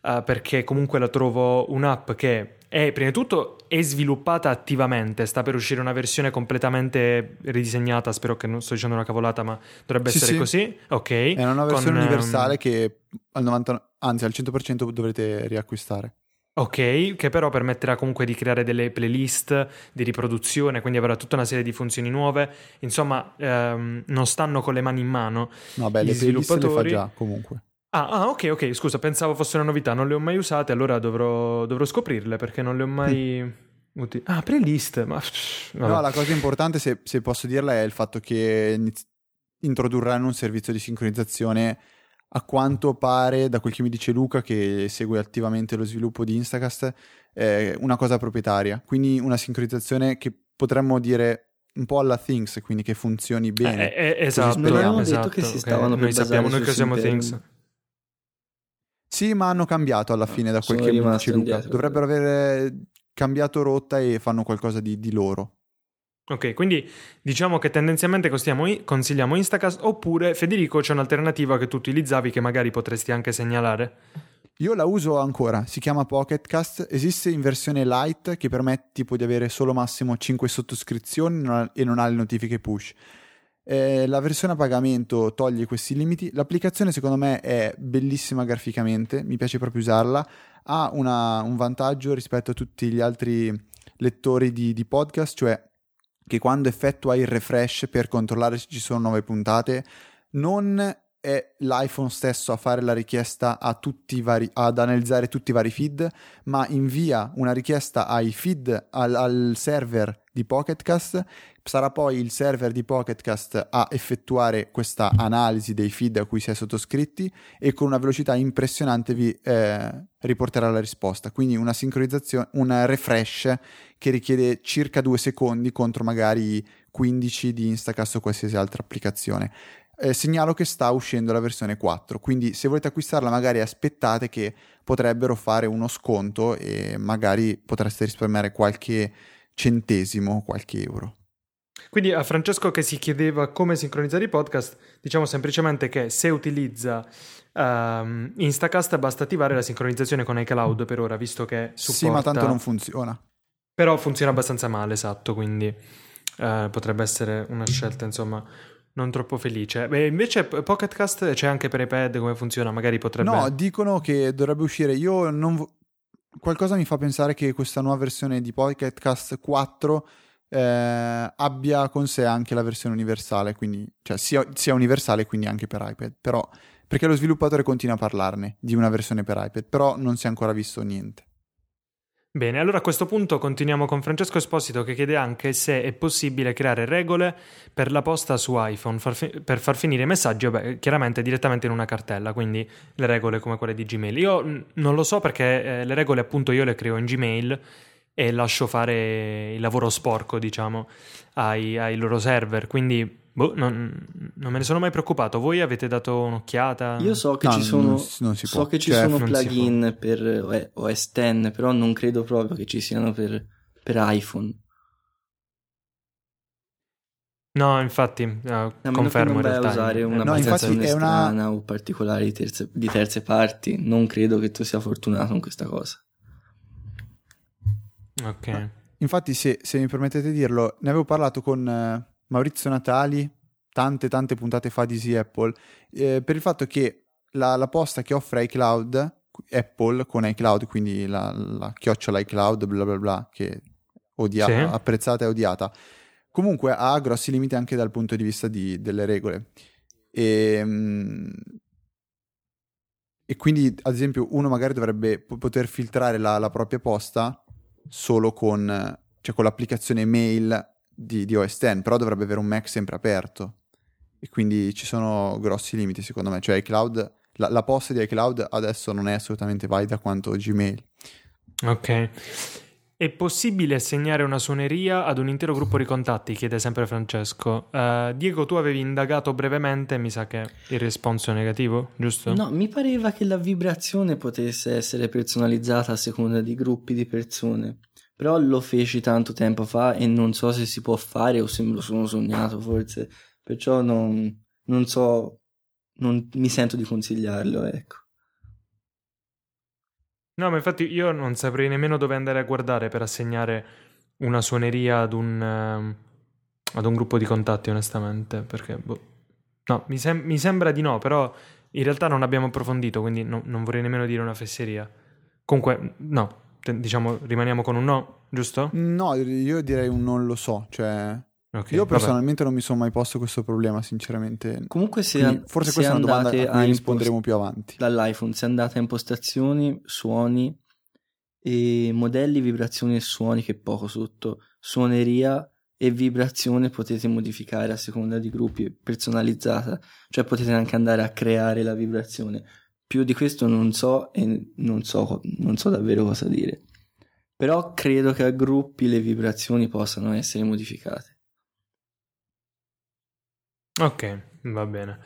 uh, perché comunque la trovo un'app che è, prima di tutto, è sviluppata attivamente. Sta per uscire una versione completamente ridisegnata. Spero che non sto dicendo una cavolata, ma dovrebbe sì, essere sì. così. Ok. È una versione con, universale um... che al 90, anzi al 100% dovrete riacquistare. Ok, che però permetterà comunque di creare delle playlist di riproduzione, quindi avrà tutta una serie di funzioni nuove. Insomma, ehm, non stanno con le mani in mano. No, beh, le sviluppatori. le fa già comunque. Ah, ah, ok, ok, scusa, pensavo fosse una novità, non le ho mai usate, allora dovrò, dovrò scoprirle perché non le ho mai... Uti- ah, playlist, ma... Vabbè. No, la cosa importante, se, se, posso dirla, è il fatto che introdurranno un servizio di sincronizzazione a quanto pare, da quel che mi dice Luca, che segue attivamente lo sviluppo di Instacast, è una cosa proprietaria. Quindi una sincronizzazione che potremmo dire un po' alla Things, quindi che funzioni bene. Eh, eh, esatto, me l'hanno esatto, detto che si stavano okay. Noi sappiamo noi che usiamo Things. Sì, ma hanno cambiato alla fine da quel che mi dice Luca. Indietro. Dovrebbero aver cambiato rotta e fanno qualcosa di, di loro. Ok, quindi diciamo che tendenzialmente consigliamo Instacast oppure Federico c'è un'alternativa che tu utilizzavi che magari potresti anche segnalare? Io la uso ancora, si chiama Pocketcast, esiste in versione light che permette tipo di avere solo massimo 5 sottoscrizioni e non ha le notifiche push. Eh, la versione a pagamento toglie questi limiti. L'applicazione secondo me è bellissima graficamente, mi piace proprio usarla. Ha una, un vantaggio rispetto a tutti gli altri lettori di, di podcast, cioè che quando effettua il refresh per controllare se ci sono nuove puntate, non è l'iPhone stesso a fare la richiesta vari, ad analizzare tutti i vari feed, ma invia una richiesta ai feed, al, al server di Pocketcast. Sarà poi il server di Pocketcast a effettuare questa analisi dei feed a cui si è sottoscritti e con una velocità impressionante vi eh, riporterà la risposta. Quindi una sincronizzazione, un refresh che richiede circa due secondi contro magari 15 di Instacast o qualsiasi altra applicazione. Eh, segnalo che sta uscendo la versione 4, quindi se volete acquistarla magari aspettate che potrebbero fare uno sconto e magari potreste risparmiare qualche centesimo, qualche euro. Quindi a Francesco che si chiedeva come sincronizzare i podcast, diciamo semplicemente che se utilizza um, Instacast basta attivare la sincronizzazione con iCloud per ora, visto che supporta... Sì, ma tanto non funziona. Però funziona abbastanza male, esatto, quindi uh, potrebbe essere una scelta, insomma, non troppo felice. Beh, invece Pocketcast c'è anche per iPad, come funziona? Magari potrebbe... No, dicono che dovrebbe uscire. Io non... Qualcosa mi fa pensare che questa nuova versione di Pocketcast 4 eh, abbia con sé anche la versione universale, quindi cioè sia, sia universale quindi anche per iPad, però perché lo sviluppatore continua a parlarne di una versione per iPad, però non si è ancora visto niente. Bene, allora a questo punto continuiamo con Francesco Esposito che chiede anche se è possibile creare regole per la posta su iPhone far fi- per far finire i messaggi, vabbè, chiaramente direttamente in una cartella, quindi le regole come quelle di Gmail. Io non lo so perché eh, le regole appunto io le creo in Gmail e lascio fare il lavoro sporco, diciamo, ai, ai loro server, quindi Boh, non, non, me ne sono mai preoccupato. Voi avete dato un'occhiata? Io so che no, ci sono, non, non so che ci cioè, sono plugin per OS X, però non credo proprio che ci siano per, per iPhone. No, infatti, no, confermo non in realtà. usare una no, infatti è una... o particolari di terze, di terze parti, non credo che tu sia fortunato con questa cosa. Ok. Infatti, se, se mi permettete di dirlo, ne avevo parlato con eh, Maurizio Natali tante tante puntate fa di Easy Apple eh, per il fatto che la, la, posta che offre iCloud Apple con iCloud quindi la, la chiocciola iCloud bla bla bla che odia- sì. apprezzata e odiata comunque ha grossi limiti anche dal punto di vista di, delle regole e, ehm, e, quindi ad esempio uno magari dovrebbe poter filtrare la, la propria posta solo con, cioè con l'applicazione mail di, di OS X, però dovrebbe avere un Mac sempre aperto e quindi ci sono grossi limiti secondo me, cioè iCloud, la, la posta di iCloud adesso non è assolutamente valida quanto Gmail. Ok. È possibile assegnare una suoneria ad un intero gruppo di contatti? Chiede sempre Francesco. Uh, Diego, tu avevi indagato brevemente, mi sa che il responso è negativo, giusto? No, mi pareva che la vibrazione potesse essere personalizzata a seconda di gruppi di persone. Però lo feci tanto tempo fa e non so se si può fare o se me lo sono sognato forse. Perciò non, non so, non mi sento di consigliarlo, ecco. No, ma infatti io non saprei nemmeno dove andare a guardare per assegnare una suoneria ad un, uh, ad un gruppo di contatti, onestamente, perché... Boh. No, mi, sem- mi, sembra di no, però in realtà non abbiamo approfondito, quindi no, non vorrei nemmeno dire una fesseria. Comunque, no, diciamo, rimaniamo con un no, giusto? No, io direi un non lo so, cioè... Okay, Io personalmente vabbè. non mi sono mai posto questo problema, sinceramente. Comunque, se Quindi, forse questa è una domanda a cui risponderemo più avanti. Dall'iPhone, se andate a impostazioni, suoni e modelli, vibrazioni e suoni, che poco sotto, suoneria e vibrazione potete modificare a seconda di gruppi personalizzata, cioè potete anche andare a creare la vibrazione. Più di questo non so e non so, non so davvero cosa dire. Però credo che a gruppi le vibrazioni possano essere modificate. Ok, va bene.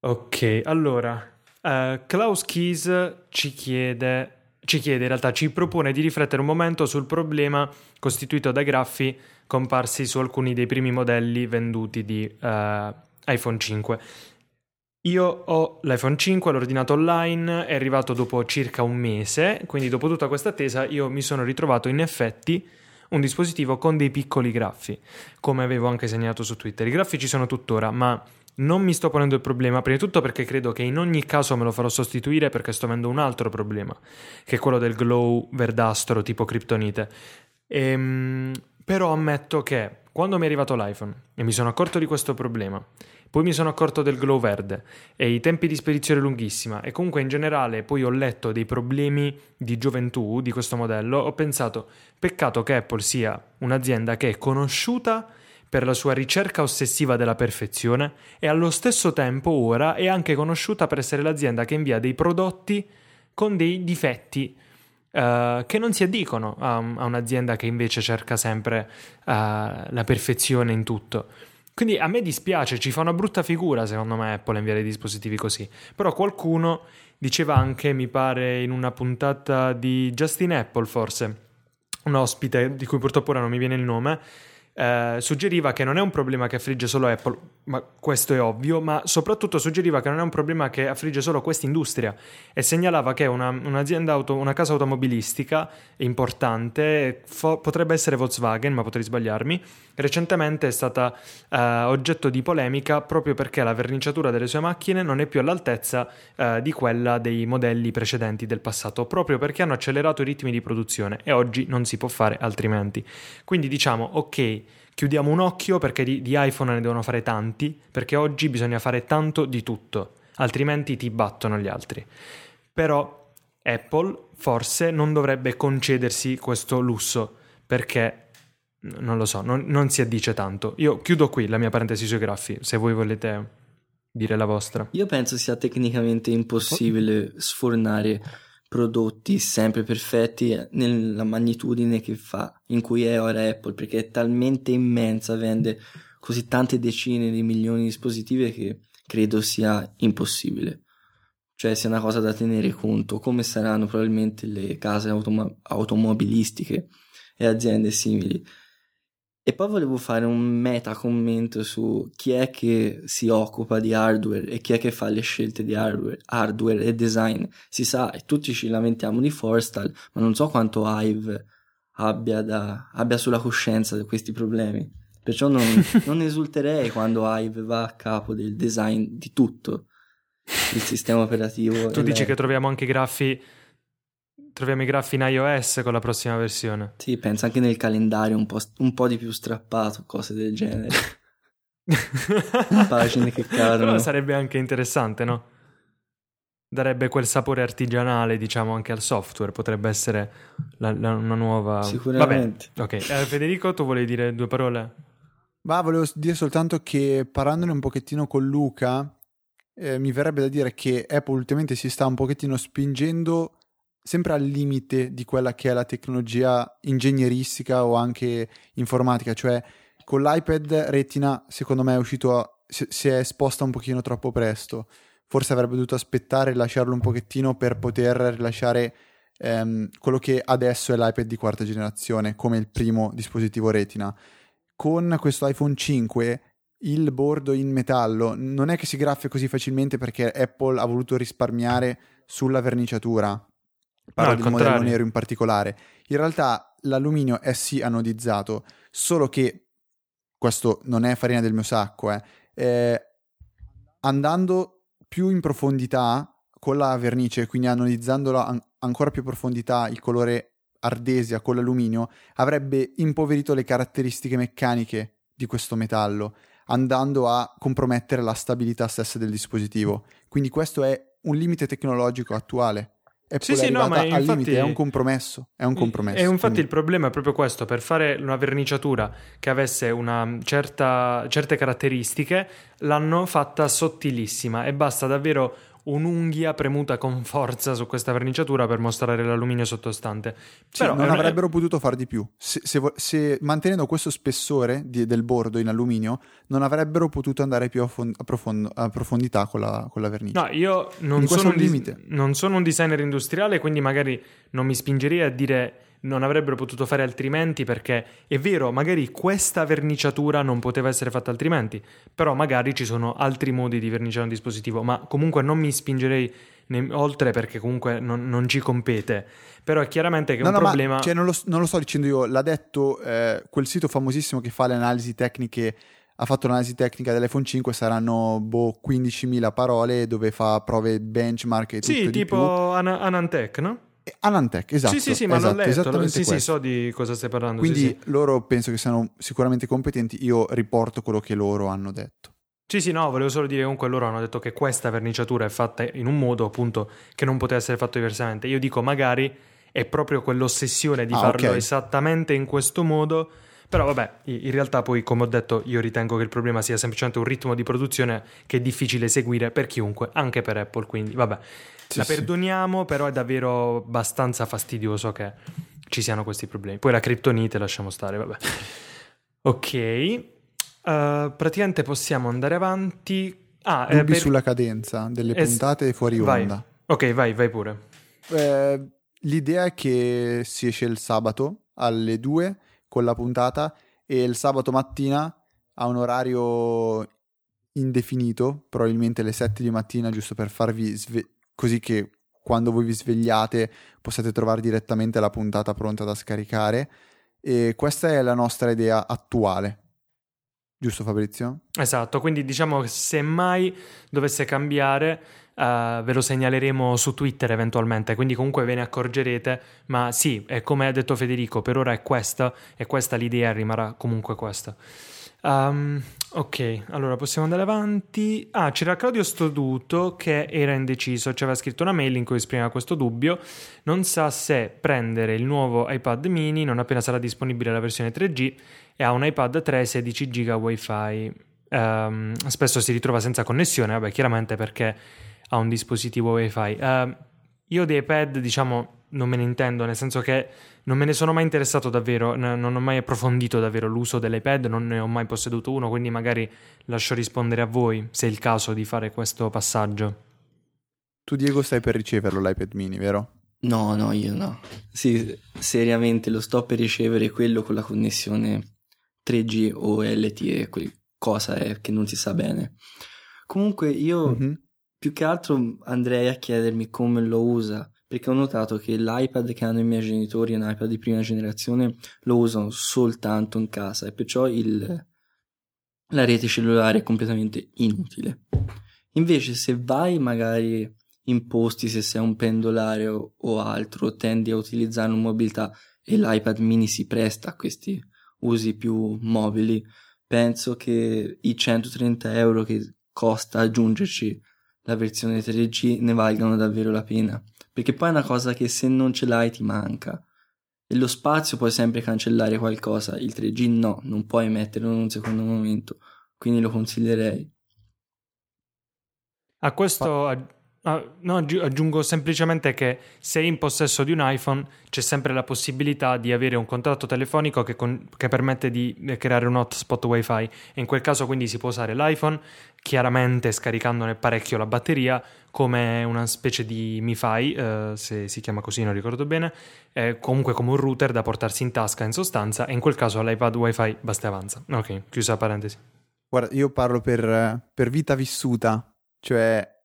Ok, allora, uh, Klaus Keys ci chiede, ci chiede, in realtà ci propone di riflettere un momento sul problema costituito dai graffi comparsi su alcuni dei primi modelli venduti di uh, iPhone 5. Io ho l'iPhone 5, l'ho ordinato online, è arrivato dopo circa un mese, quindi dopo tutta questa attesa io mi sono ritrovato in effetti un dispositivo con dei piccoli graffi, come avevo anche segnato su Twitter. I graffi ci sono tuttora, ma non mi sto ponendo il problema, prima di tutto perché credo che in ogni caso me lo farò sostituire perché sto avendo un altro problema, che è quello del glow verdastro tipo criptonite. Ehm, però ammetto che quando mi è arrivato l'iPhone e mi sono accorto di questo problema, poi mi sono accorto del glow verde e i tempi di spedizione lunghissima e comunque in generale poi ho letto dei problemi di gioventù di questo modello, ho pensato peccato che Apple sia un'azienda che è conosciuta per la sua ricerca ossessiva della perfezione e allo stesso tempo ora è anche conosciuta per essere l'azienda che invia dei prodotti con dei difetti Uh, che non si addicono a, a, un'azienda che invece cerca sempre uh, la perfezione in tutto. Quindi a me dispiace, ci fa una brutta figura secondo me Apple inviare dispositivi così. Però qualcuno diceva anche, mi pare in una puntata di Justin Apple forse, un ospite di cui purtroppo ora non mi viene il nome, eh, suggeriva che non è un problema che affligge solo Apple, ma questo è ovvio, ma soprattutto suggeriva che non è un problema che affligge solo questa industria e segnalava che una, un'azienda auto, una casa automobilistica importante, fo- potrebbe essere Volkswagen, ma potrei sbagliarmi, recentemente è stata eh, oggetto di polemica proprio perché la verniciatura delle sue macchine non è più all'altezza eh, di quella dei modelli precedenti del passato, proprio perché hanno accelerato i ritmi di produzione e oggi non si può fare altrimenti. Quindi diciamo, ok, chiudiamo un occhio perché di, di iPhone ne devono fare tanti, perché oggi bisogna fare tanto di tutto, altrimenti ti battono gli altri. Però Apple forse non dovrebbe concedersi questo lusso, perché non lo so, non, non, si addice tanto. Io chiudo qui la mia parentesi sui graffi, se voi volete dire la vostra. Io penso sia tecnicamente impossibile sfornare prodotti sempre perfetti nella magnitudine che fa, in cui è ora Apple, perché è talmente immensa, vende così tante decine di milioni di dispositivi che credo sia impossibile. Cioè sia una cosa da tenere conto, come saranno probabilmente le case automo- automobilistiche e aziende simili e poi volevo fare un meta commento su chi è che si occupa di hardware e chi è che fa le scelte di hardware, hardware e design. Si sa, e tutti ci lamentiamo di Forstal, ma non so quanto Hive abbia, da, abbia sulla coscienza di questi problemi. Perciò non, non esulterei quando Hive va a capo del design di tutto il sistema operativo. Tu dici le... che troviamo anche graffi troviamo i graffi in iOS con la prossima versione. Sì, penso anche nel calendario un po', un po di più strappato, cose del genere. Pagine che cadono. Però sarebbe anche interessante, no? Darebbe quel sapore artigianale, diciamo, anche al software. Potrebbe essere la, la, una nuova. Sicuramente. Vabbè, ok. Eh, Federico, tu volevi dire due parole? Ma volevo dire soltanto che parlandone un pochettino con Luca, eh, mi verrebbe da dire che Apple ultimamente si sta un pochettino spingendo sempre al limite di quella che è la tecnologia ingegneristica o anche informatica, cioè con l'iPad Retina secondo me è uscito, a, si è esposta un pochino troppo presto, forse avrebbe dovuto aspettare e lasciarlo un pochettino per poter rilasciare ehm, quello che adesso è l'iPad di quarta generazione come il primo dispositivo Retina. Con questo iPhone 5 il bordo in metallo non è che si graffia così facilmente perché Apple ha voluto risparmiare sulla verniciatura parlo no, del contrario. modello nero in particolare. In realtà l'alluminio è sì anodizzato, solo che questo non è farina del mio sacco, eh. Eh, andando più in profondità con la vernice, quindi anodizzandolo an- ancora più in profondità il colore ardesia con l'alluminio, avrebbe impoverito le caratteristiche meccaniche di questo metallo, andando a compromettere la stabilità stessa del dispositivo. Quindi questo è un limite tecnologico attuale. Apple sì, sì, no, ma al infatti, limite, è un compromesso. È un compromesso. E infatti quindi... il problema è proprio questo: per fare una verniciatura che avesse una certa, certe caratteristiche, l'hanno fatta sottilissima e basta davvero un'unghia premuta con forza su questa verniciatura per mostrare l'alluminio sottostante. Sì, Però non avrebbero potuto far di più. Se, se, se mantenendo questo spessore di, del bordo in alluminio, non avrebbero potuto andare più a, fond- a, profond- a profondità con la, con la, vernice. No, io non sono, dis- non sono un designer industriale, quindi magari non mi spingerei a dire non avrebbero potuto fare altrimenti perché è vero, magari questa verniciatura non poteva essere fatta altrimenti, però magari ci sono altri modi di verniciare un dispositivo, ma comunque non mi spingerei ne- oltre perché comunque non, non, ci compete. Però è chiaramente che no, un no, problema... Ma, cioè, non, lo, non, lo, sto dicendo io, l'ha detto eh, quel sito famosissimo che fa le analisi tecniche ha fatto l'analisi tecnica dell'iPhone 5 saranno boh, 15.000 parole dove fa prove benchmark e tutto sì, tipo An- Anantech, no? Anantech, esatto. Sì, sì, sì, esatto, ma l'ho letto. Sì, sì, so di cosa stai parlando. Quindi sì, sì. loro penso che siano sicuramente competenti. Io riporto quello che loro hanno detto. Sì, sì, no, volevo solo dire comunque loro hanno detto che questa verniciatura è fatta in un modo appunto che non poteva essere fatto diversamente. Io dico magari è proprio quell'ossessione di ah, farlo okay. esattamente in questo modo. Però vabbè, in realtà poi come ho detto io ritengo che il problema sia semplicemente un ritmo di produzione che è difficile seguire per chiunque, anche per Apple, quindi vabbè. Sì, la perdoniamo, però è davvero abbastanza fastidioso che ci siano questi problemi. Poi la criptonite lasciamo stare, vabbè. Ok, uh, praticamente possiamo andare avanti. Ah, Dubbi eh, per... sulla cadenza delle es... puntate fuori onda. Vai. Ok, vai, vai pure. Eh, l'idea è che si esce il sabato alle 2 con la puntata e il sabato mattina a un orario indefinito, probabilmente alle 7 di mattina, giusto per farvi sve- così che quando voi vi svegliate possiate trovare direttamente la puntata pronta da scaricare. E questa è la nostra idea attuale. Giusto Fabrizio? Esatto, quindi diciamo che se mai dovesse cambiare uh, ve lo segnaleremo su Twitter eventualmente, quindi comunque ve ne accorgerete, ma sì, è come ha detto Federico, per ora è questa e questa l'idea rimarrà comunque questa. Um, ok, allora possiamo andare avanti. Ah, c'era Claudio Stoduto che era indeciso, ci aveva scritto una mail in cui esprimeva questo dubbio. Non sa se prendere il nuovo iPad mini non appena sarà disponibile la versione 3G e ha un iPad 3 16 GB WiFi. Um, spesso si ritrova senza connessione, vabbè, chiaramente perché ha un dispositivo WiFi. Uh, io dei iPad, diciamo, non me ne intendo, nel senso che non me ne sono mai interessato davvero, n- non ho mai approfondito davvero l'uso dell'iPad, non ne ho mai posseduto uno, quindi magari lascio rispondere a voi se è il caso di fare questo passaggio. Tu Diego stai per riceverlo l'iPad mini, vero? No, no, io no. Sì, seriamente lo sto per ricevere quello con la connessione 3G o LTE, cosa è che non si sa bene. Comunque io mm-hmm. Più che altro andrei a chiedermi come lo usa perché ho notato che l'iPad che hanno i miei genitori un iPad di prima generazione lo usano soltanto in casa e perciò il, la rete cellulare è completamente inutile. Invece se vai magari in posti, se sei un pendolare o, o altro, tendi a utilizzare una mobilità e l'iPad mini si presta a questi usi più mobili, penso che i 130 euro che costa aggiungerci la versione 3G ne valgano davvero la pena perché poi è una cosa che se non ce l'hai ti manca. E lo spazio puoi sempre cancellare qualcosa, il 3G no, non puoi metterlo in un secondo momento, quindi lo consiglierei. A questo no, aggiungo semplicemente che se in possesso di un iPhone c'è sempre la possibilità di avere un contratto telefonico che, con, che, permette di creare un hotspot wifi. In quel caso quindi si può usare l'iPhone chiaramente scaricandone parecchio la batteria come una specie di MiFi eh, se si chiama così non ricordo bene eh, comunque come un router da portarsi in tasca in sostanza e in quel caso l'iPad wifi basta e avanza. Ok chiusa parentesi. Guarda io parlo per, per vita vissuta cioè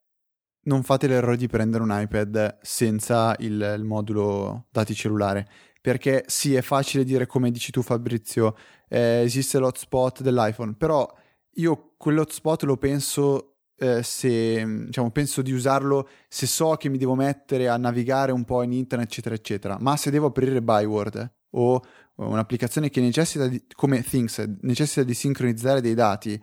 non fate l'errore di prendere un iPad senza il, il, modulo dati cellulare. Perché sì, è facile dire come dici tu, Fabrizio, eh, esiste l'hotspot dell'iPhone, però io quell'hotspot lo penso eh, se diciamo, penso di usarlo se so che mi devo mettere a navigare un po' in internet, eccetera, eccetera. Ma se devo aprire Byword o un'applicazione che necessita di, come Things, necessita di sincronizzare dei dati,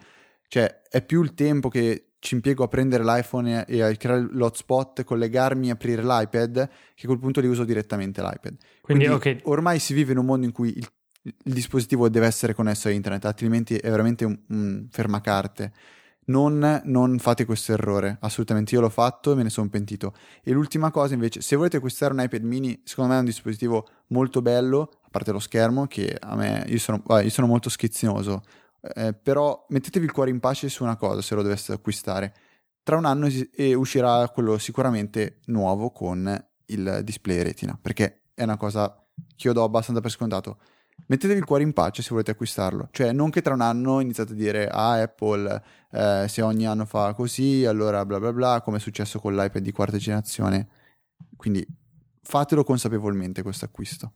cioè è più il tempo che ci impiego a prendere l'iPhone e, a creare l'hotspot, collegarmi, aprire l'iPad, che a quel punto li uso direttamente l'iPad. Quindi, Quindi okay. ormai si vive in un mondo in cui il, il, dispositivo deve essere connesso a internet, altrimenti è veramente un, un fermacarte. Non, non, fate questo errore, assolutamente. Io l'ho fatto e me ne sono pentito. E l'ultima cosa, invece, se volete acquistare un iPad mini, secondo me è un dispositivo molto bello, a parte lo schermo, che a me, io sono, io sono molto schizzinoso. Eh, però mettetevi il cuore in pace su una cosa se lo doveste acquistare. Tra un anno es- uscirà quello sicuramente nuovo con il display retina, perché è una cosa che io do abbastanza per scontato mettetevi il cuore in pace se volete acquistarlo. Cioè, non che tra un anno iniziate a dire, ah, Apple, eh, se ogni anno fa così, allora bla bla bla, come è successo con l'iPad di quarta generazione. Quindi fatelo consapevolmente questo acquisto.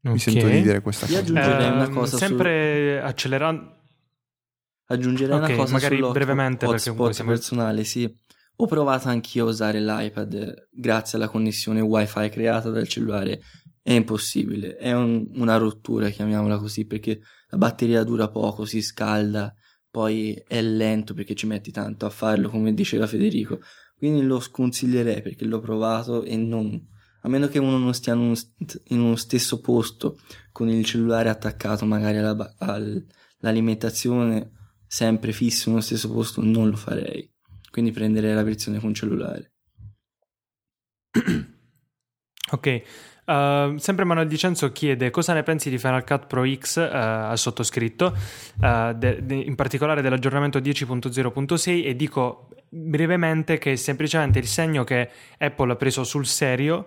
Okay. Mi sento di dire questa Io cosa. aggiungerei eh, una cosa sempre su... accelerando aggiungerei okay, una cosa magari brevemente perché comunque siamo... personale, sì. Ho provato anch'io a usare l'iPad grazie alla connessione WiFi creata dal cellulare è impossibile, è un, una rottura, chiamiamola così, perché la batteria dura poco, si scalda, poi è lento perché ci metti tanto a farlo, come diceva Federico. Quindi lo sconsiglierei perché l'ho provato e non, a meno che uno non stia in uno, in uno stesso posto con il cellulare attaccato magari alla, all'alimentazione sempre fisso nello stesso posto, non lo farei. Quindi prenderei la versione con cellulare. Ok, Uh, sempre Manuel Dicenzo chiede cosa ne pensi di Final Cut Pro X uh, al sottoscritto, uh, de- de- in particolare dell'aggiornamento 10.0.6 e dico brevemente che è semplicemente il segno che Apple ha preso sul serio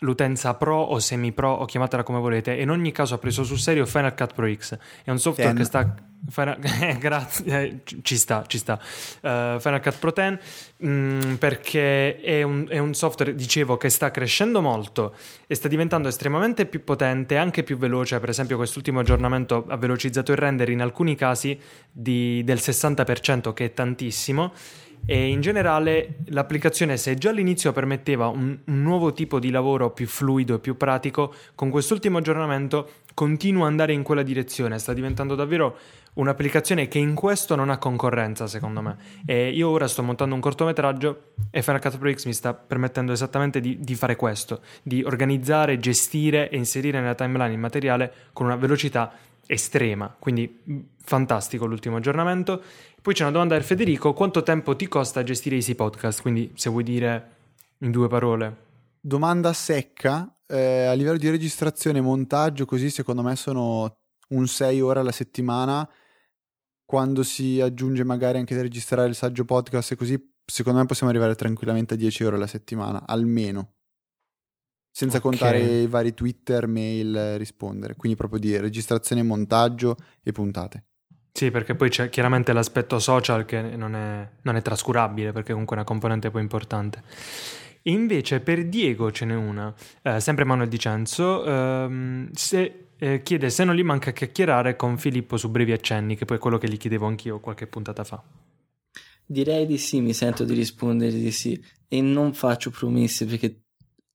l'utenza pro o semi pro o chiamatela come volete e in ogni caso ha preso sul serio Final Cut Pro X. È un software Ten. che sta Final... Eh, grazie eh, ci sta ci sta. Uh, Final Cut Pro 10 mm, perché è un, è un, software dicevo che sta crescendo molto e sta diventando estremamente più potente anche più veloce. Per esempio quest'ultimo aggiornamento ha velocizzato il render in alcuni casi di, del 60% che è tantissimo e in generale l'applicazione se già all'inizio permetteva un, un, nuovo tipo di lavoro più fluido e più pratico, con quest'ultimo aggiornamento continua ad andare in quella direzione, sta diventando davvero un'applicazione che in questo non ha concorrenza secondo me. E io ora sto montando un cortometraggio e Final Cut Pro X mi sta permettendo esattamente di, di fare questo, di organizzare, gestire e inserire nella timeline il materiale con una velocità estrema, quindi fantastico l'ultimo aggiornamento poi c'è una domanda del Federico, quanto tempo ti costa gestire Easy Podcast? Quindi se vuoi dire in due parole. Domanda secca, eh, a livello di registrazione e montaggio così secondo me sono un 6 ore alla settimana, quando si aggiunge magari anche da registrare il saggio podcast e così secondo me possiamo arrivare tranquillamente a 10 ore alla settimana, almeno. Senza okay. contare i vari Twitter, mail, rispondere. Quindi proprio di registrazione, montaggio e puntate. Sì, perché poi c'è chiaramente l'aspetto social che non è, non è trascurabile, perché comunque è una componente poi importante. E invece per Diego ce n'è una, eh, sempre Manuel Dicenzo, ehm, se, eh, chiede se non gli manca chiacchierare con Filippo su brevi accenni, che poi è quello che gli chiedevo anch'io qualche puntata fa. Direi di sì, mi sento di rispondere di sì e non faccio promesse perché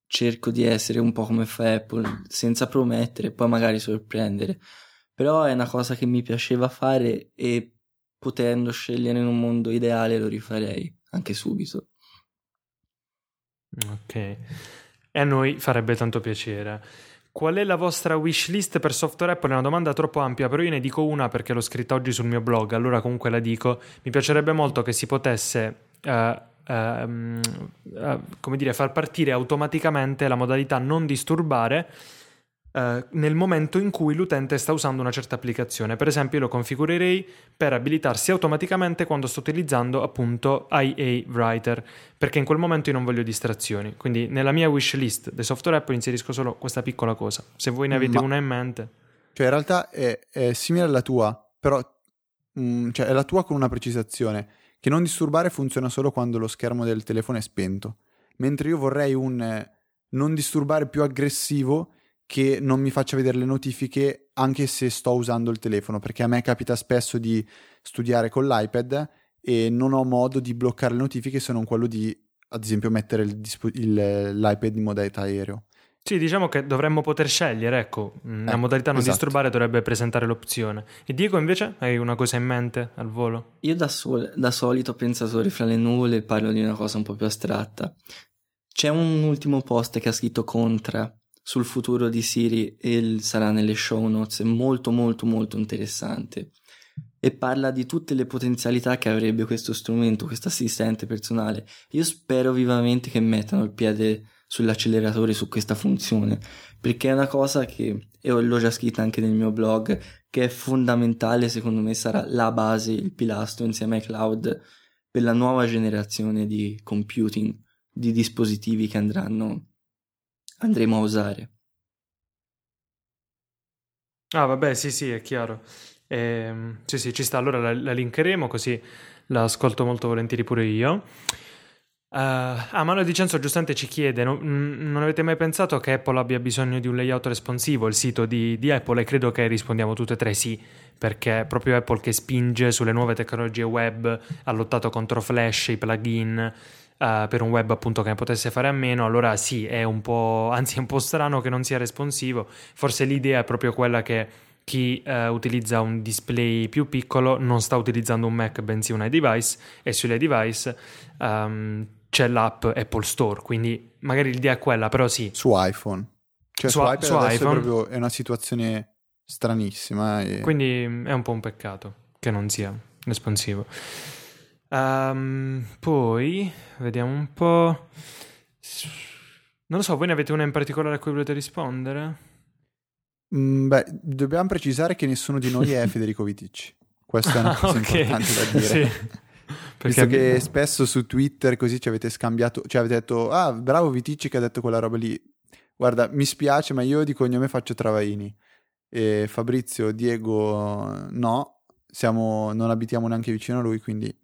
cerco di essere un po' come fa Apple, senza promettere, poi magari sorprendere però è una cosa che mi piaceva fare e potendo scegliere in un mondo ideale lo rifarei anche subito. Ok, e a noi farebbe tanto piacere. Qual è la vostra wish list per software Apple? È una domanda troppo ampia, però io ne dico una perché l'ho scritta oggi sul mio blog, allora comunque la dico. Mi piacerebbe molto che si potesse, uh, uh, uh, come dire, far partire automaticamente la modalità non disturbare eh, nel momento in cui l'utente sta usando una certa applicazione. Per esempio, lo configurerei per abilitarsi automaticamente quando sto utilizzando appunto IA Writer, perché in quel momento io non voglio distrazioni. Quindi nella mia wish list dei software Apple inserisco solo questa piccola cosa. Se voi ne avete Ma... una in mente. Cioè, in realtà è, è simile alla tua, però mh, mm, cioè, è la tua con una precisazione. Che non disturbare funziona solo quando lo schermo del telefono è spento. Mentre io vorrei un eh, non disturbare più aggressivo che non mi faccia vedere le notifiche anche se sto usando il telefono, perché a me capita spesso di studiare con l'iPad e non ho modo di bloccare le notifiche se non quello di, ad esempio, mettere il, il, l'iPad in modalità aereo. Sì, diciamo che dovremmo poter scegliere, ecco, la eh, modalità non esatto. disturbare dovrebbe presentare l'opzione. E Diego invece hai una cosa in mente al volo? Io da, sol- da solito ho pensatori fra le nuvole e parlo di una cosa un po' più astratta. C'è un ultimo post che ha scritto Contra sul futuro di Siri e sarà nelle show notes, è molto molto molto interessante e parla di tutte le potenzialità che avrebbe questo strumento, questo assistente personale. Io spero vivamente che mettano il piede sull'acceleratore su questa funzione perché è una cosa che e l'ho già scritta anche nel mio blog che è fondamentale secondo me sarà la base il pilastro insieme ai cloud per la nuova generazione di computing di dispositivi che andranno andremo a usare ah vabbè sì sì è chiaro eh, sì sì ci sta allora la, la linkeremo così la ascolto molto volentieri pure io Uh, ah, Manuel Di Cenzo giustamente ci chiede: no, mm, non avete mai pensato che Apple abbia bisogno di un layout responsivo, il sito di, di, Apple? E credo che rispondiamo tutte e tre sì, perché è proprio Apple che spinge sulle nuove tecnologie web, ha lottato contro Flash, i plugin. Uh, per un web appunto che ne potesse fare a meno, allora sì, è un po', anzi è un po' strano che non sia responsivo. Forse l'idea è proprio quella che chi uh, utilizza un display più piccolo non sta utilizzando un Mac bensì un iDevice e sugli iDevice um, c'è l'app Apple Store, quindi magari l'idea è quella, però sì. Su iPhone. Cioè su, su iPad su iPhone. È, proprio, è una situazione stranissima. E... Quindi è un po' un peccato che non sia responsivo. Um, poi, vediamo un po'. Non lo so, voi ne avete una in particolare a cui volete rispondere? Mm, beh, dobbiamo precisare che nessuno di noi è Federico Viticci. Questa è una cosa okay. importante da dire. sì. Perché Visto che spesso su Twitter così ci avete scambiato, cioè avete detto, ah, bravo Viticci che ha detto quella roba lì. Guarda, mi spiace, ma io di cognome faccio Travaini. E Fabrizio, Diego, no, siamo, non abitiamo neanche vicino a lui, quindi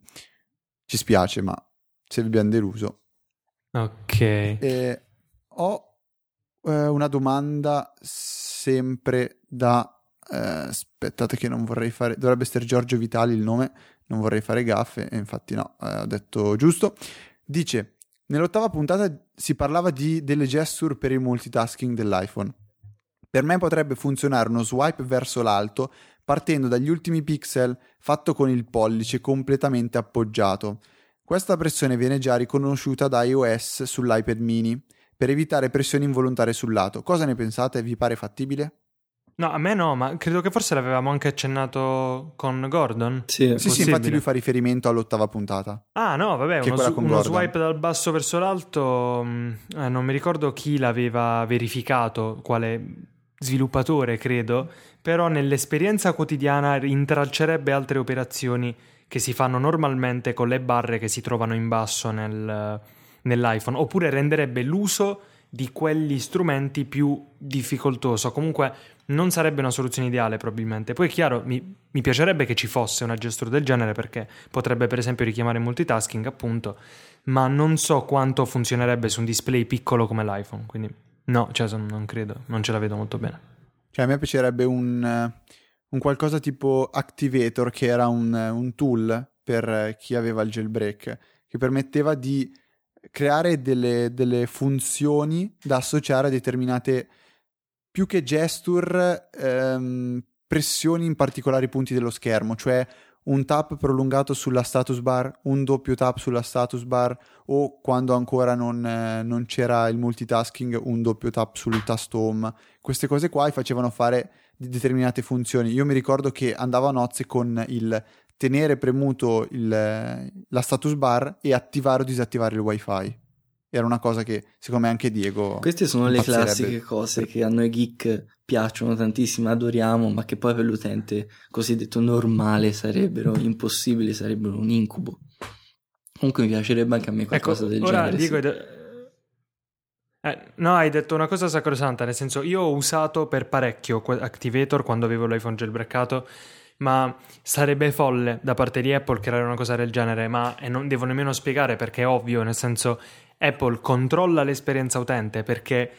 ci spiace, ma se vi abbiamo deluso. Ok. E ho eh, una domanda sempre da... Eh, aspettate che non vorrei fare... Dovrebbe essere Giorgio Vitali il nome non vorrei fare gaffe, e infatti no, eh, ho detto giusto. Dice, nell'ottava puntata si parlava di, delle gesture per il multitasking dell'iPhone. Per me potrebbe funzionare uno swipe verso l'alto partendo dagli ultimi pixel fatto con il pollice completamente appoggiato. Questa pressione viene già riconosciuta da iOS sull'iPad mini per evitare pressioni involontarie sul lato. Cosa ne pensate? Vi pare fattibile? No, a me no, ma credo che forse l'avevamo anche accennato con Gordon. Sì, sì, sì, infatti lui fa riferimento all'ottava puntata. Ah, no, vabbè, uno, su- uno swipe dal basso verso l'alto, mm, eh, non mi ricordo chi l'aveva verificato, quale sviluppatore, credo, però nell'esperienza quotidiana intralcerebbe altre operazioni che si fanno normalmente con le barre che si trovano in basso nel, nell'iPhone, oppure renderebbe l'uso di quegli strumenti più difficoltoso. Comunque non sarebbe una soluzione ideale probabilmente. Poi è chiaro, mi, mi piacerebbe che ci fosse una gestura del genere perché potrebbe per esempio richiamare multitasking appunto, ma non so quanto funzionerebbe su un display piccolo come l'iPhone, quindi no, cioè non credo, non ce la vedo molto bene. Cioè a me piacerebbe un, un qualcosa tipo Activator che era un, un tool per chi aveva il jailbreak che permetteva di creare delle, delle funzioni da associare a determinate, più che gesture, ehm, pressioni in particolari punti dello schermo, cioè un tap prolungato sulla status bar, un doppio tap sulla status bar o quando ancora non, eh, non, c'era il multitasking un doppio tap sul tasto home. Queste cose qua facevano fare determinate funzioni. Io mi ricordo che andavo a nozze con il tenere premuto il, la status bar e attivare o disattivare il wifi. Era una cosa che secondo me anche Diego. Queste sono le classiche cose che a noi geek piacciono tantissimo, adoriamo, ma che poi per l'utente cosiddetto normale sarebbero impossibili, sarebbero un incubo. Comunque mi piacerebbe anche a me qualcosa ecco, del ora genere. Diego, sì. Eh, no, hai detto una cosa sacrosanta, nel senso io ho usato per parecchio Activator quando avevo l'iPhone jailbreakato ma sarebbe folle da parte di Apple creare una cosa del genere, ma e non devo nemmeno spiegare perché è ovvio, nel senso Apple controlla l'esperienza utente perché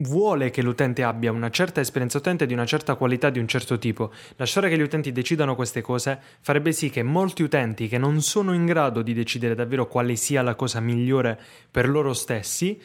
vuole che l'utente abbia una certa esperienza utente di una certa qualità di un certo tipo. Lasciare che gli utenti decidano queste cose farebbe sì che molti utenti che non sono in grado di decidere davvero quale sia la cosa migliore per loro stessi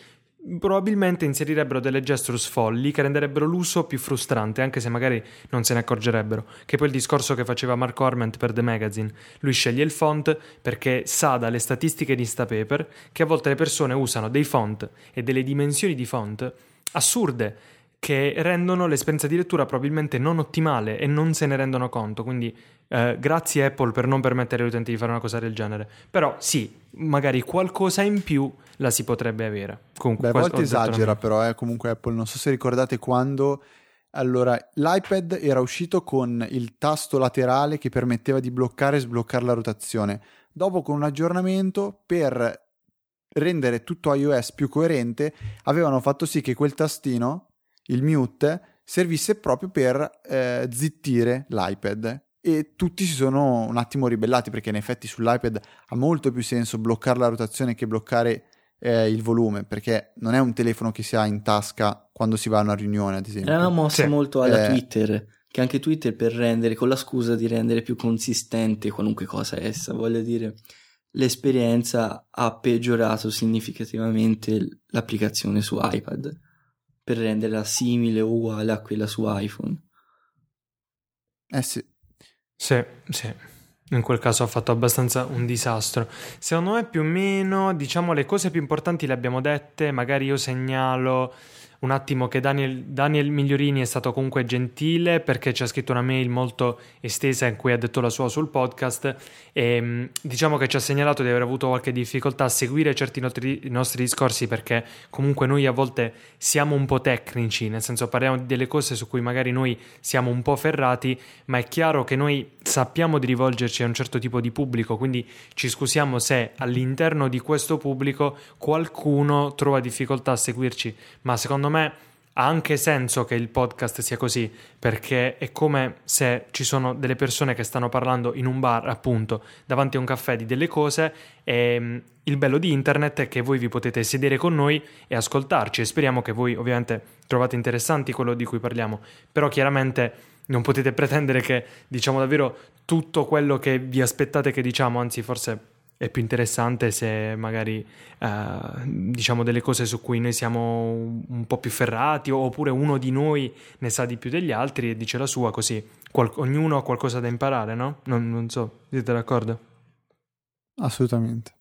probabilmente inserirebbero delle gestures folli che renderebbero l'uso più frustrante, anche se magari non se ne accorgerebbero. Che poi il discorso che faceva Mark Orment per The Magazine. Lui sceglie il font perché sa dalle statistiche di Instapaper che a volte le persone usano dei font e delle dimensioni di font assurde che rendono l'esperienza di lettura probabilmente non ottimale e non se ne rendono conto. Quindi eh, grazie Apple per non permettere agli utenti di fare una cosa del genere. Però sì, magari qualcosa in più la si potrebbe avere. Comunque, Beh, a volte esagera però, eh, comunque Apple, non so se ricordate quando... Allora, l'iPad era uscito con il tasto laterale che permetteva di bloccare e sbloccare la rotazione. Dopo con un aggiornamento per rendere tutto iOS più coerente, avevano fatto sì che quel tastino, il mute, servisse proprio per eh, zittire l'iPad e tutti si sono un attimo ribellati perché in effetti sull'iPad ha molto più senso bloccare la rotazione che bloccare eh, il volume perché non è un telefono che si ha in tasca quando si va a una riunione ad esempio. Era una mossa sì. molto alla eh, Twitter che anche Twitter per rendere con la scusa di rendere più consistente qualunque cosa essa voglio dire l'esperienza ha peggiorato significativamente l'applicazione su iPad per renderla simile o uguale a quella su iPhone. Eh sì, sì, sì. In quel caso ha fatto abbastanza un disastro. Secondo me più o meno, diciamo, le cose più importanti le abbiamo dette, magari io segnalo un attimo che Daniel, Daniel, Migliorini è stato comunque gentile perché ci ha scritto una mail molto estesa in cui ha detto la sua sul podcast. E mm, diciamo che ci ha segnalato di aver avuto qualche difficoltà a seguire certi nostri, nostri discorsi perché comunque noi a volte siamo un po' tecnici, nel senso parliamo delle cose su cui magari noi siamo un po' ferrati, ma è chiaro che noi sappiamo di rivolgerci a un certo tipo di pubblico, quindi ci scusiamo se all'interno di questo pubblico qualcuno trova difficoltà a seguirci, ma secondo me ha anche senso che il podcast sia così, perché è come se ci sono delle persone che stanno parlando in un bar, appunto, davanti a un caffè di delle cose e mm, il bello di internet è che voi vi potete sedere con noi e ascoltarci e speriamo che voi ovviamente trovate interessanti quello di cui parliamo, però chiaramente non potete pretendere che diciamo davvero tutto quello che vi aspettate che diciamo, anzi forse è più interessante se magari eh, diciamo delle cose su cui noi siamo un po' più ferrati oppure uno di noi ne sa di più degli altri e dice la sua così qual- ognuno ha qualcosa da imparare, no? Non, non so, siete d'accordo? Assolutamente.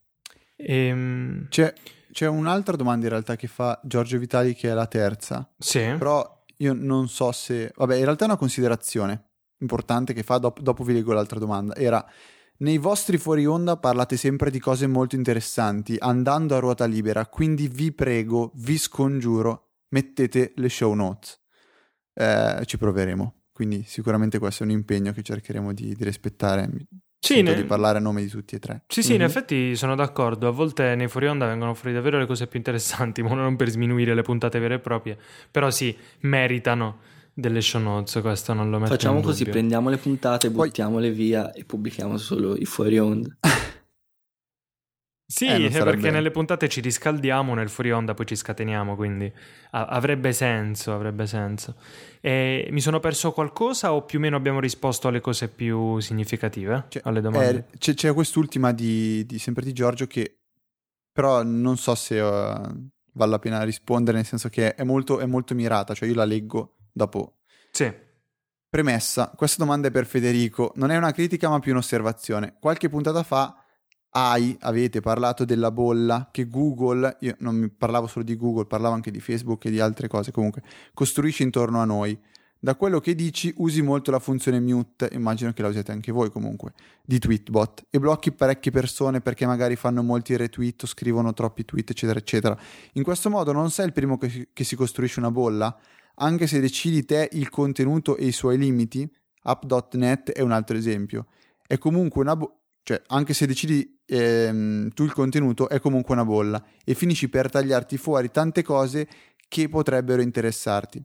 Ehm... C'è, c'è un'altra domanda in realtà che fa Giorgio Vitali che è la terza. Sì. Però io non so se... Vabbè, in realtà è una considerazione importante che fa, dopo, dopo vi leggo l'altra domanda. Era, nei vostri fuori onda parlate sempre di cose molto interessanti, andando a ruota libera, quindi vi prego, vi scongiuro, mettete le show notes. Eh, ci proveremo, quindi sicuramente questo è un impegno che cercheremo di, di rispettare. Sì, ne... di parlare a nome di tutti e tre. Sì, sì, mm-hmm. in mhm. effetti sono d'accordo. A volte nei fuori onda vengono fuori davvero le cose più interessanti, ma non per sminuire le puntate vere e proprie. Però sì, meritano delle show notes, questo non lo metto Facciamo così, prendiamo le puntate, Poi... buttiamole via e pubblichiamo solo i fuori onda. Sì, eh, perché nelle puntate ci riscaldiamo, nel fuori onda poi ci scateniamo, quindi avrebbe senso, avrebbe senso. E mi sono perso qualcosa o più o meno abbiamo risposto alle cose più significative, c'è, alle domande? Eh, c'è, c'è, quest'ultima di, di, sempre di Giorgio che però non so se uh, vale la pena rispondere, nel senso che è molto, è molto mirata, cioè io la leggo dopo. Sì. Premessa, questa domanda è per Federico, non è una critica ma più un'osservazione. Qualche puntata fa hai, avete parlato della bolla che Google, io non parlavo solo di Google, parlavo anche di Facebook e di altre cose, comunque, costruisce intorno a noi. Da quello che dici usi molto la funzione mute, immagino che la usiate anche voi comunque, di Tweetbot e blocchi parecchie persone perché magari fanno molti retweet o scrivono troppi tweet eccetera eccetera. In questo modo non sei il primo che che si costruisce una bolla, anche se decidi te il contenuto e i suoi limiti, app.net è un altro esempio. È comunque una bolla cioè, anche se decidi ehm, tu il contenuto, è comunque una bolla e finisci per tagliarti fuori tante cose che potrebbero interessarti.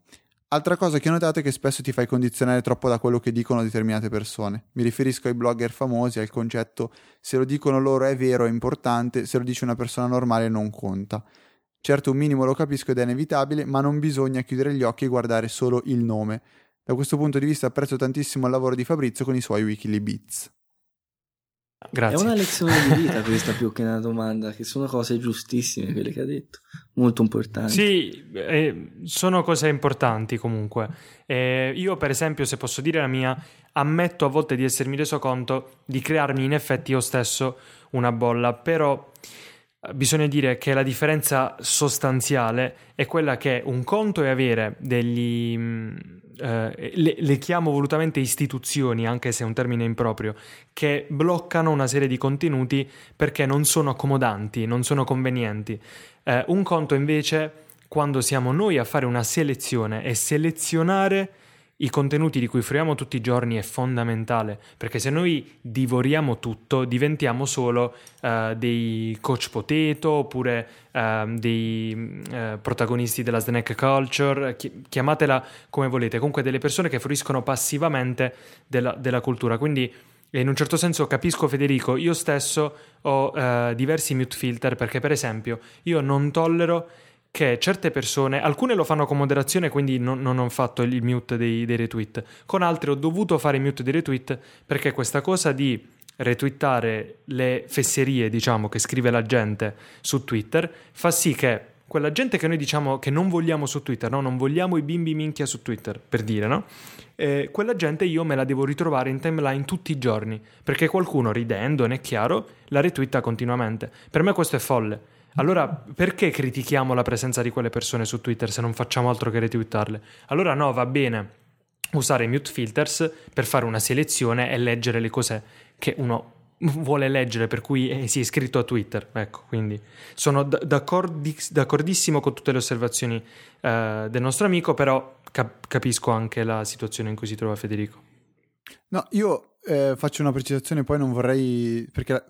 Altra cosa che ho notato è che spesso ti fai condizionare troppo da quello che dicono determinate persone. Mi riferisco ai blogger famosi, al concetto se lo dicono loro è vero, è importante, se lo dice una persona normale non conta. Certo un minimo lo capisco ed è inevitabile, ma non bisogna chiudere gli occhi e guardare solo il nome. Da questo punto di vista apprezzo tantissimo il lavoro di Fabrizio con i suoi Wikily Beats. Grazie. È una lezione di vita questa più che una domanda, che sono cose giustissime quelle che ha detto, molto importanti. Sì, eh, sono cose importanti comunque. Eh, io per esempio, se posso dire la mia, ammetto a volte di essermi reso conto di crearmi in effetti io stesso una bolla, però bisogna dire che la differenza sostanziale è quella che un conto è avere degli mm, eh, le, le, chiamo volutamente istituzioni, anche se è un termine improprio, che bloccano una serie di contenuti perché non sono accomodanti, non sono convenienti. Eh, un conto invece, quando siamo noi a fare una selezione e selezionare i contenuti di cui fruiamo tutti i giorni è fondamentale, perché se noi divoriamo tutto diventiamo solo uh, dei coach potato oppure uh, dei uh, protagonisti della snack culture, chi- chiamatela come volete, comunque delle persone che fruiscono passivamente della, della cultura. Quindi in un certo senso capisco Federico, io stesso ho diversi mute filter perché per esempio io non tollero che certe persone, alcune lo fanno con moderazione, quindi non, non ho fatto il mute dei, dei, retweet, con altre ho dovuto fare il mute dei retweet perché questa cosa di retweetare le fesserie, diciamo, che scrive la gente su Twitter, fa sì che quella gente che noi diciamo che non vogliamo su Twitter, no? non vogliamo i bimbi minchia su Twitter, per dire, no? Eh, quella gente io me la devo ritrovare in timeline tutti i giorni, perché qualcuno ridendo, ne è chiaro, la retweeta continuamente. Per me questo è folle. Allora, perché critichiamo la presenza di quelle persone su Twitter se non facciamo altro che retweetarle? Allora no, va bene usare i mute filters per fare una selezione e leggere le cose che uno vuole leggere, per cui eh, si è iscritto a Twitter. Ecco, quindi sono d'accordiss- d'accordissimo con tutte le osservazioni eh, del nostro amico, però cap- capisco anche la situazione in cui si trova Federico. No, io eh, faccio una precisazione, poi non vorrei, perché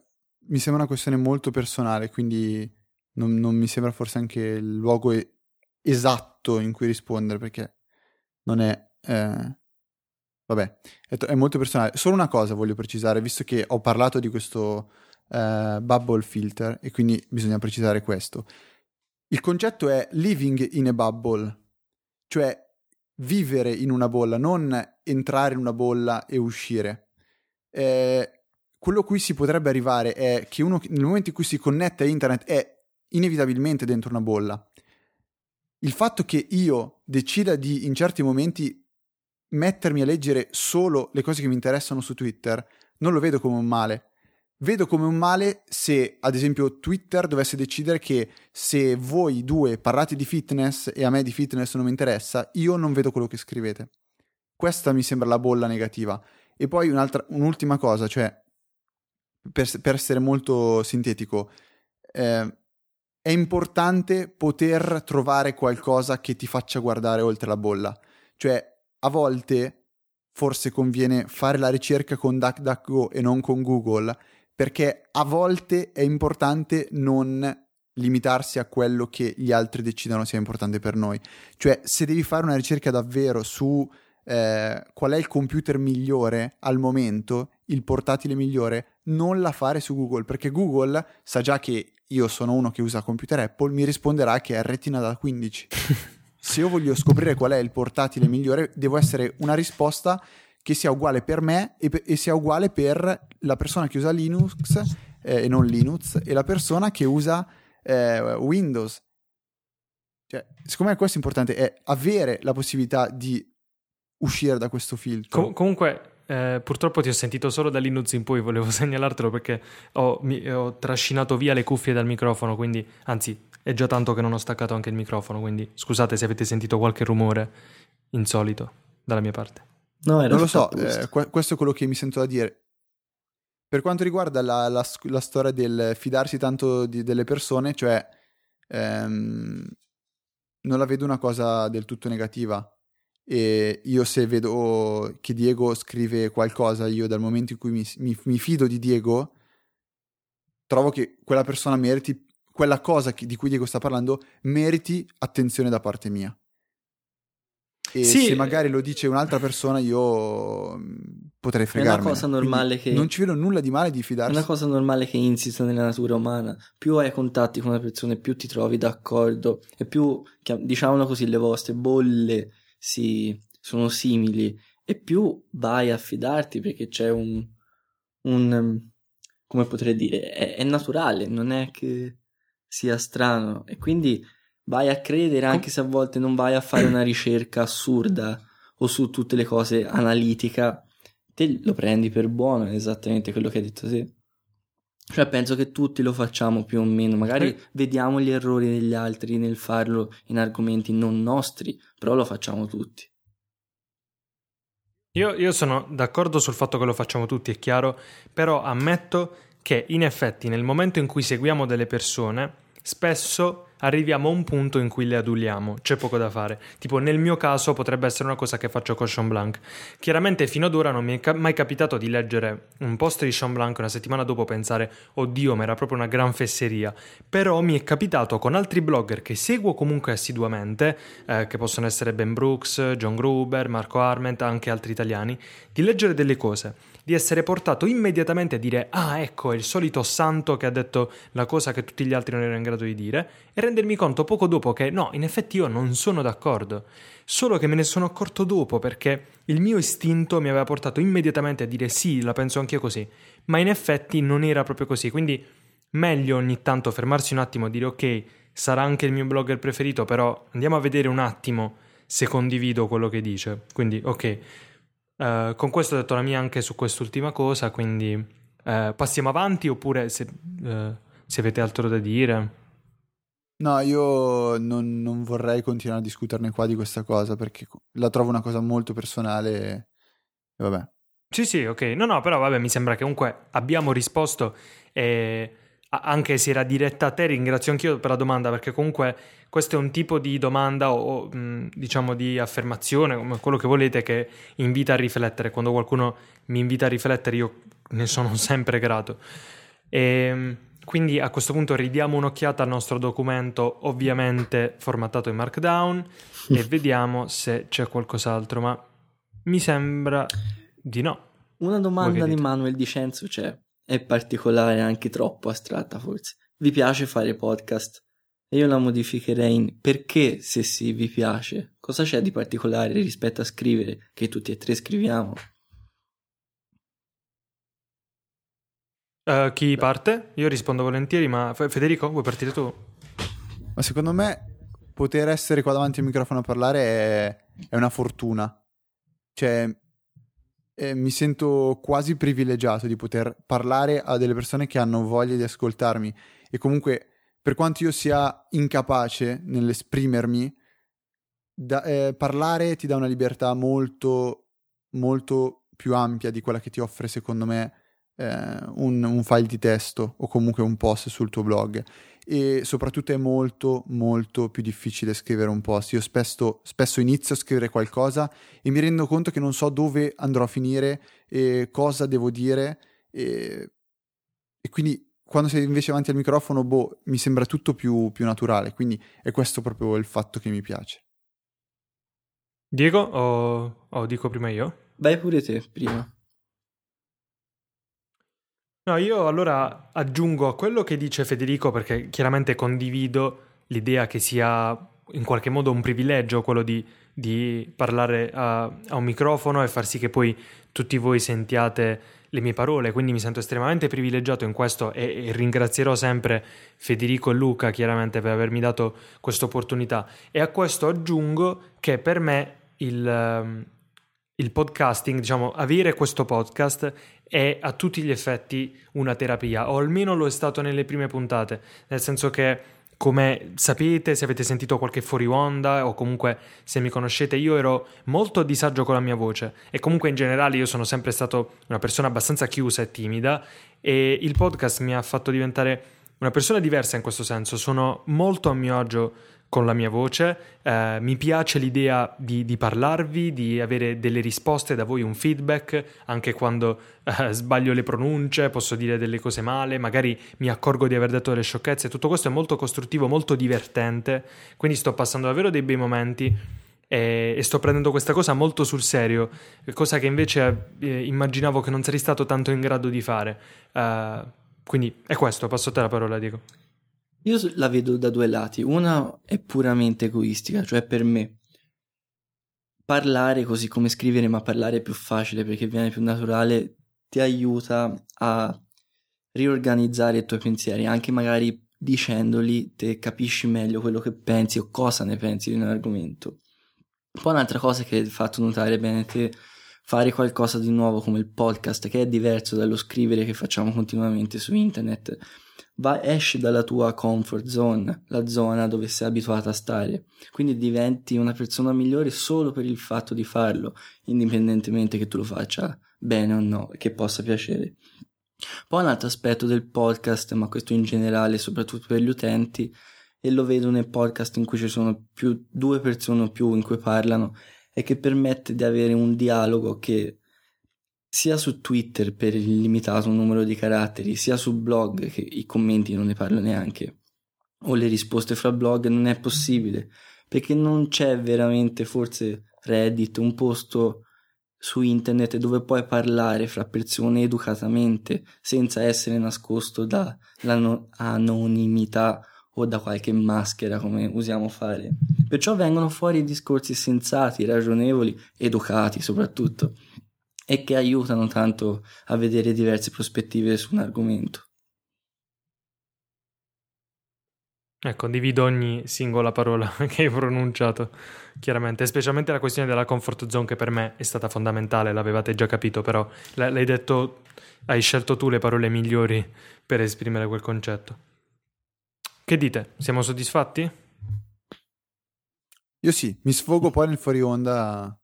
mi sembra una questione molto personale, quindi non, non mi sembra forse anche il luogo esatto in cui rispondere perché non è... Eh, vabbè, è, è, molto personale. Solo una cosa voglio precisare, visto che ho parlato di questo eh, bubble filter e quindi bisogna precisare questo. Il concetto è living in a bubble, cioè vivere in una bolla, non entrare in una bolla e uscire. Eh, quello a cui si potrebbe arrivare è che uno nel momento in cui si connette a internet è inevitabilmente dentro una bolla. Il fatto che io decida di in certi momenti mettermi a leggere solo le cose che mi interessano su Twitter non lo vedo come un male. Vedo come un male se, ad esempio, Twitter dovesse decidere che se voi due parlate di fitness e a me di fitness non mi interessa, io non vedo quello che scrivete. Questa mi sembra la bolla negativa. E poi un'ultima cosa, cioè, per, per essere molto sintetico, eh, è importante poter trovare qualcosa che ti faccia guardare oltre la bolla. Cioè, a volte forse conviene fare la ricerca con DuckDuckGo e non con Google, perché a volte è importante non limitarsi a quello che gli altri decidano sia importante per noi. Cioè, se devi fare una ricerca davvero su eh, qual è il computer migliore al momento, il portatile migliore, non la fare su Google, perché Google sa già che io sono uno che usa computer Apple, mi risponderà che è Retina da 15. Se io voglio scoprire qual è il portatile migliore, devo essere una risposta che sia uguale per me e, e sia uguale per la persona che usa Linux eh, e non Linux e la persona che usa eh, Windows. Cioè, secondo me questo è importante, è avere la possibilità di uscire da questo filtro. Com- comunque, eh, purtroppo ti ho sentito solo da Linux in poi, volevo segnalartelo perché ho, mi, ho, trascinato via le cuffie dal microfono, quindi anzi è già tanto che non ho staccato anche il microfono, quindi scusate se avete sentito qualche rumore insolito dalla mia parte. No, non lo so, eh, questo è quello che mi sento da dire. Per quanto riguarda la, la, la storia del fidarsi tanto di, delle persone, cioè ehm, non la vedo una cosa del tutto negativa e io se vedo che Diego scrive qualcosa, io dal momento in cui mi, mi, mi fido di Diego, trovo che quella persona meriti, quella cosa che, di cui Diego sta parlando, meriti attenzione da parte mia. E sì, se magari lo dice un'altra persona, io mm, potrei fregarmi. È una cosa normale che. Non ci vedo nulla di male di fidarsi. È una cosa normale che insista nella natura umana. Più hai contatti con una persona, più ti trovi d'accordo, e più, diciamolo così, le vostre bolle si, sono simili e più vai a fidarti perché c'è un, un, come potrei dire, è, è naturale, non è che sia strano e quindi vai a credere anche se a volte non vai a fare una ricerca assurda o su tutte le cose analitica, te lo prendi per buono, è esattamente quello che hai detto te. Cioè penso che tutti lo facciamo più o meno, magari eh. vediamo gli errori degli altri nel farlo in argomenti non nostri, però lo facciamo tutti. Io, io sono d'accordo sul fatto che lo facciamo tutti, è chiaro, però ammetto che in effetti nel momento in cui seguiamo delle persone, spesso arriviamo a un punto in cui le aduliamo, c'è poco da fare. Tipo nel mio caso potrebbe essere una cosa che faccio con Sean Blanc. Chiaramente fino ad ora non mi è mai capitato di leggere un post di Sean Blanc una settimana dopo pensare oddio ma era proprio una gran fesseria, però mi è capitato con altri blogger che seguo comunque assiduamente, eh, che possono essere Ben Brooks, John Gruber, Marco Arment, anche altri italiani, di leggere delle cose di essere portato immediatamente a dire ah ecco è il solito santo che ha detto la cosa che tutti gli altri non erano in grado di dire e rendermi conto poco dopo che no, in effetti io non sono d'accordo, solo che me ne sono accorto dopo perché il mio istinto mi aveva portato immediatamente a dire sì, la penso anch'io così, ma in effetti non era proprio così, quindi meglio ogni tanto fermarsi un attimo e dire ok, sarà anche il mio blogger preferito, però andiamo a vedere un attimo se condivido quello che dice. Quindi ok, Uh, con questo ho detto la mia anche su quest'ultima cosa, quindi uh, passiamo avanti oppure se, uh, se, avete altro da dire. No, io non, non, vorrei continuare a discuterne qua di questa cosa perché la trovo una cosa molto personale e vabbè. Sì, sì, ok. No, no, però vabbè, mi sembra che comunque abbiamo risposto e anche se era diretta a te, ringrazio anch'io per la domanda perché comunque questo è un tipo di domanda o diciamo di affermazione, come quello che volete, che invita a riflettere. Quando qualcuno mi invita a riflettere io ne sono sempre grato. E, ehm, quindi a questo punto ridiamo un'occhiata al nostro documento, ovviamente formattato in Markdown, e vediamo se c'è qualcos'altro, ma mi sembra di no. Una domanda di Manuel Di Cenzo c'è, è particolare, anche troppo astratta forse. Vi piace fare podcast? E io la modificherei in perché se sì vi piace. Cosa c'è di particolare rispetto a scrivere, che tutti e tre scriviamo? Uh, chi parte? Io rispondo volentieri, ma Federico, vuoi partire tu? Ma secondo me poter essere qua davanti al microfono a parlare è, è una fortuna. Cioè, eh, mi sento quasi privilegiato di poter parlare a delle persone che hanno voglia di ascoltarmi e comunque per quanto io sia incapace nell'esprimermi, da, eh, parlare ti dà una libertà molto, molto più ampia di quella che ti offre, secondo me, eh, un, un, file di testo o comunque un post sul tuo blog. E soprattutto è molto, molto più difficile scrivere un post. Io spesso, spesso inizio a scrivere qualcosa e mi rendo conto che non so dove andrò a finire e cosa devo dire. E, e quindi quando sei invece avanti al microfono, boh, mi sembra tutto più, più naturale, quindi è questo proprio il fatto che mi piace. Diego, o, o dico prima io? Vai pure te, prima. No, io allora aggiungo a quello che dice Federico, perché chiaramente condivido l'idea che sia in qualche modo un privilegio quello di, di parlare a, a un microfono e far sì che poi tutti voi sentiate le mie parole, quindi mi sento estremamente privilegiato in questo e, e, ringrazierò sempre Federico e Luca chiaramente per avermi dato questa opportunità. E a questo aggiungo che per me il, ehm, il podcasting, diciamo, avere questo podcast è a tutti gli effetti una terapia, o almeno lo è stato nelle prime puntate, nel senso che come sapete, se avete sentito qualche fuori onda o comunque se mi conoscete, io ero molto a disagio con la mia voce. E comunque in generale io sono sempre stato una persona abbastanza chiusa e timida e il podcast mi ha fatto diventare una persona diversa in questo senso, sono molto a mio agio con la mia voce. Eh, mi piace l'idea di, di, parlarvi, di avere delle risposte da voi, un feedback, anche quando eh, sbaglio le pronunce, posso dire delle cose male, magari mi accorgo di aver detto delle sciocchezze. Tutto questo è molto costruttivo, molto divertente, quindi sto passando davvero dei bei momenti. E, sto prendendo questa cosa molto sul serio, cosa che invece eh, immaginavo che non sarei stato tanto in grado di fare. Uh, quindi è questo, passo a te la parola, Diego. Io la vedo da due lati. Una è puramente egoistica, cioè per me parlare così come scrivere, ma parlare è più facile perché viene più naturale, ti aiuta a riorganizzare i tuoi pensieri, anche magari dicendoli te capisci meglio quello che pensi o cosa ne pensi di un argomento. Poi un'altra cosa che hai fatto notare bene te fare qualcosa di nuovo come il podcast che è diverso dallo scrivere che facciamo continuamente su internet va, esci dalla tua comfort zone, la zona dove sei abituata a stare. Quindi diventi una persona migliore solo per il fatto di farlo, indipendentemente che tu lo faccia bene o no, che possa piacere. Poi un altro aspetto del podcast, ma questo in generale, soprattutto per gli utenti, e lo vedo nel podcast in cui ci sono più due persone o più in cui parlano, è che permette di avere un dialogo che sia su Twitter per il limitato numero di caratteri, sia su blog che i commenti non ne parlo neanche, o le risposte fra blog non è possibile, perché non c'è veramente forse Reddit, un posto su internet dove puoi parlare fra persone educatamente senza essere nascosto dall'anonimità o da qualche maschera come usiamo fare. Perciò vengono fuori discorsi sensati, ragionevoli, educati soprattutto e che aiutano tanto a vedere diverse prospettive su un argomento. Eh, condivido ogni singola parola che hai pronunciato, chiaramente, specialmente la questione della comfort zone che per me è stata fondamentale, l'avevate già capito, però l'hai detto, hai scelto tu le parole migliori per esprimere quel concetto. Che dite? Siamo soddisfatti? Io sì, mi sfogo poi nel fuori onda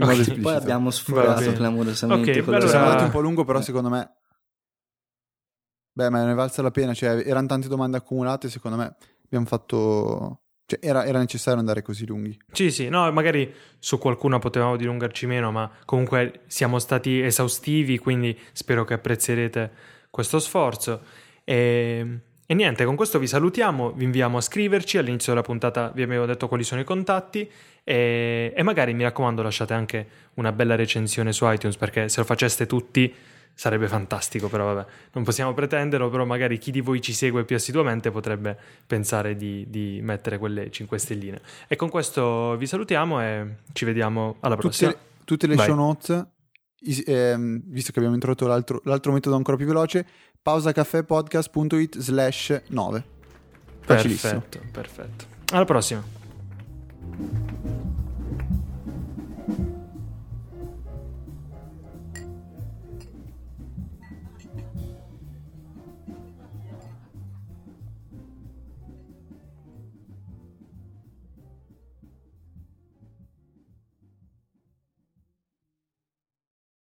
Okay. Poi abbiamo sforato clamorosamente. Okay, allora... Siamo andati un po' lungo, però secondo me... Beh, ma ne valsa la pena. Cioè, erano tante domande accumulate, secondo me abbiamo fatto... Cioè, era, era, necessario andare così lunghi. Sì, sì, no, magari su qualcuna potevamo dilungarci meno, ma comunque siamo stati esaustivi, quindi spero che apprezzerete questo sforzo. E, e niente, con questo vi salutiamo, vi inviamo a scriverci. All'inizio della puntata vi avevo detto quali sono i contatti. E, e, magari mi raccomando lasciate anche una bella recensione su iTunes perché se lo faceste tutti sarebbe fantastico, però vabbè, non possiamo pretenderlo, però magari chi di voi ci segue più assiduamente potrebbe pensare di, di mettere quelle 5 stelline. E con questo vi salutiamo e ci vediamo alla prossima. Tutte, tutte le Vai. show notes, ehm, visto che abbiamo introdotto l'altro, l'altro metodo ancora più veloce, pausacaffèpodcast.it slash 9. Perfetto, perfetto. Alla prossima.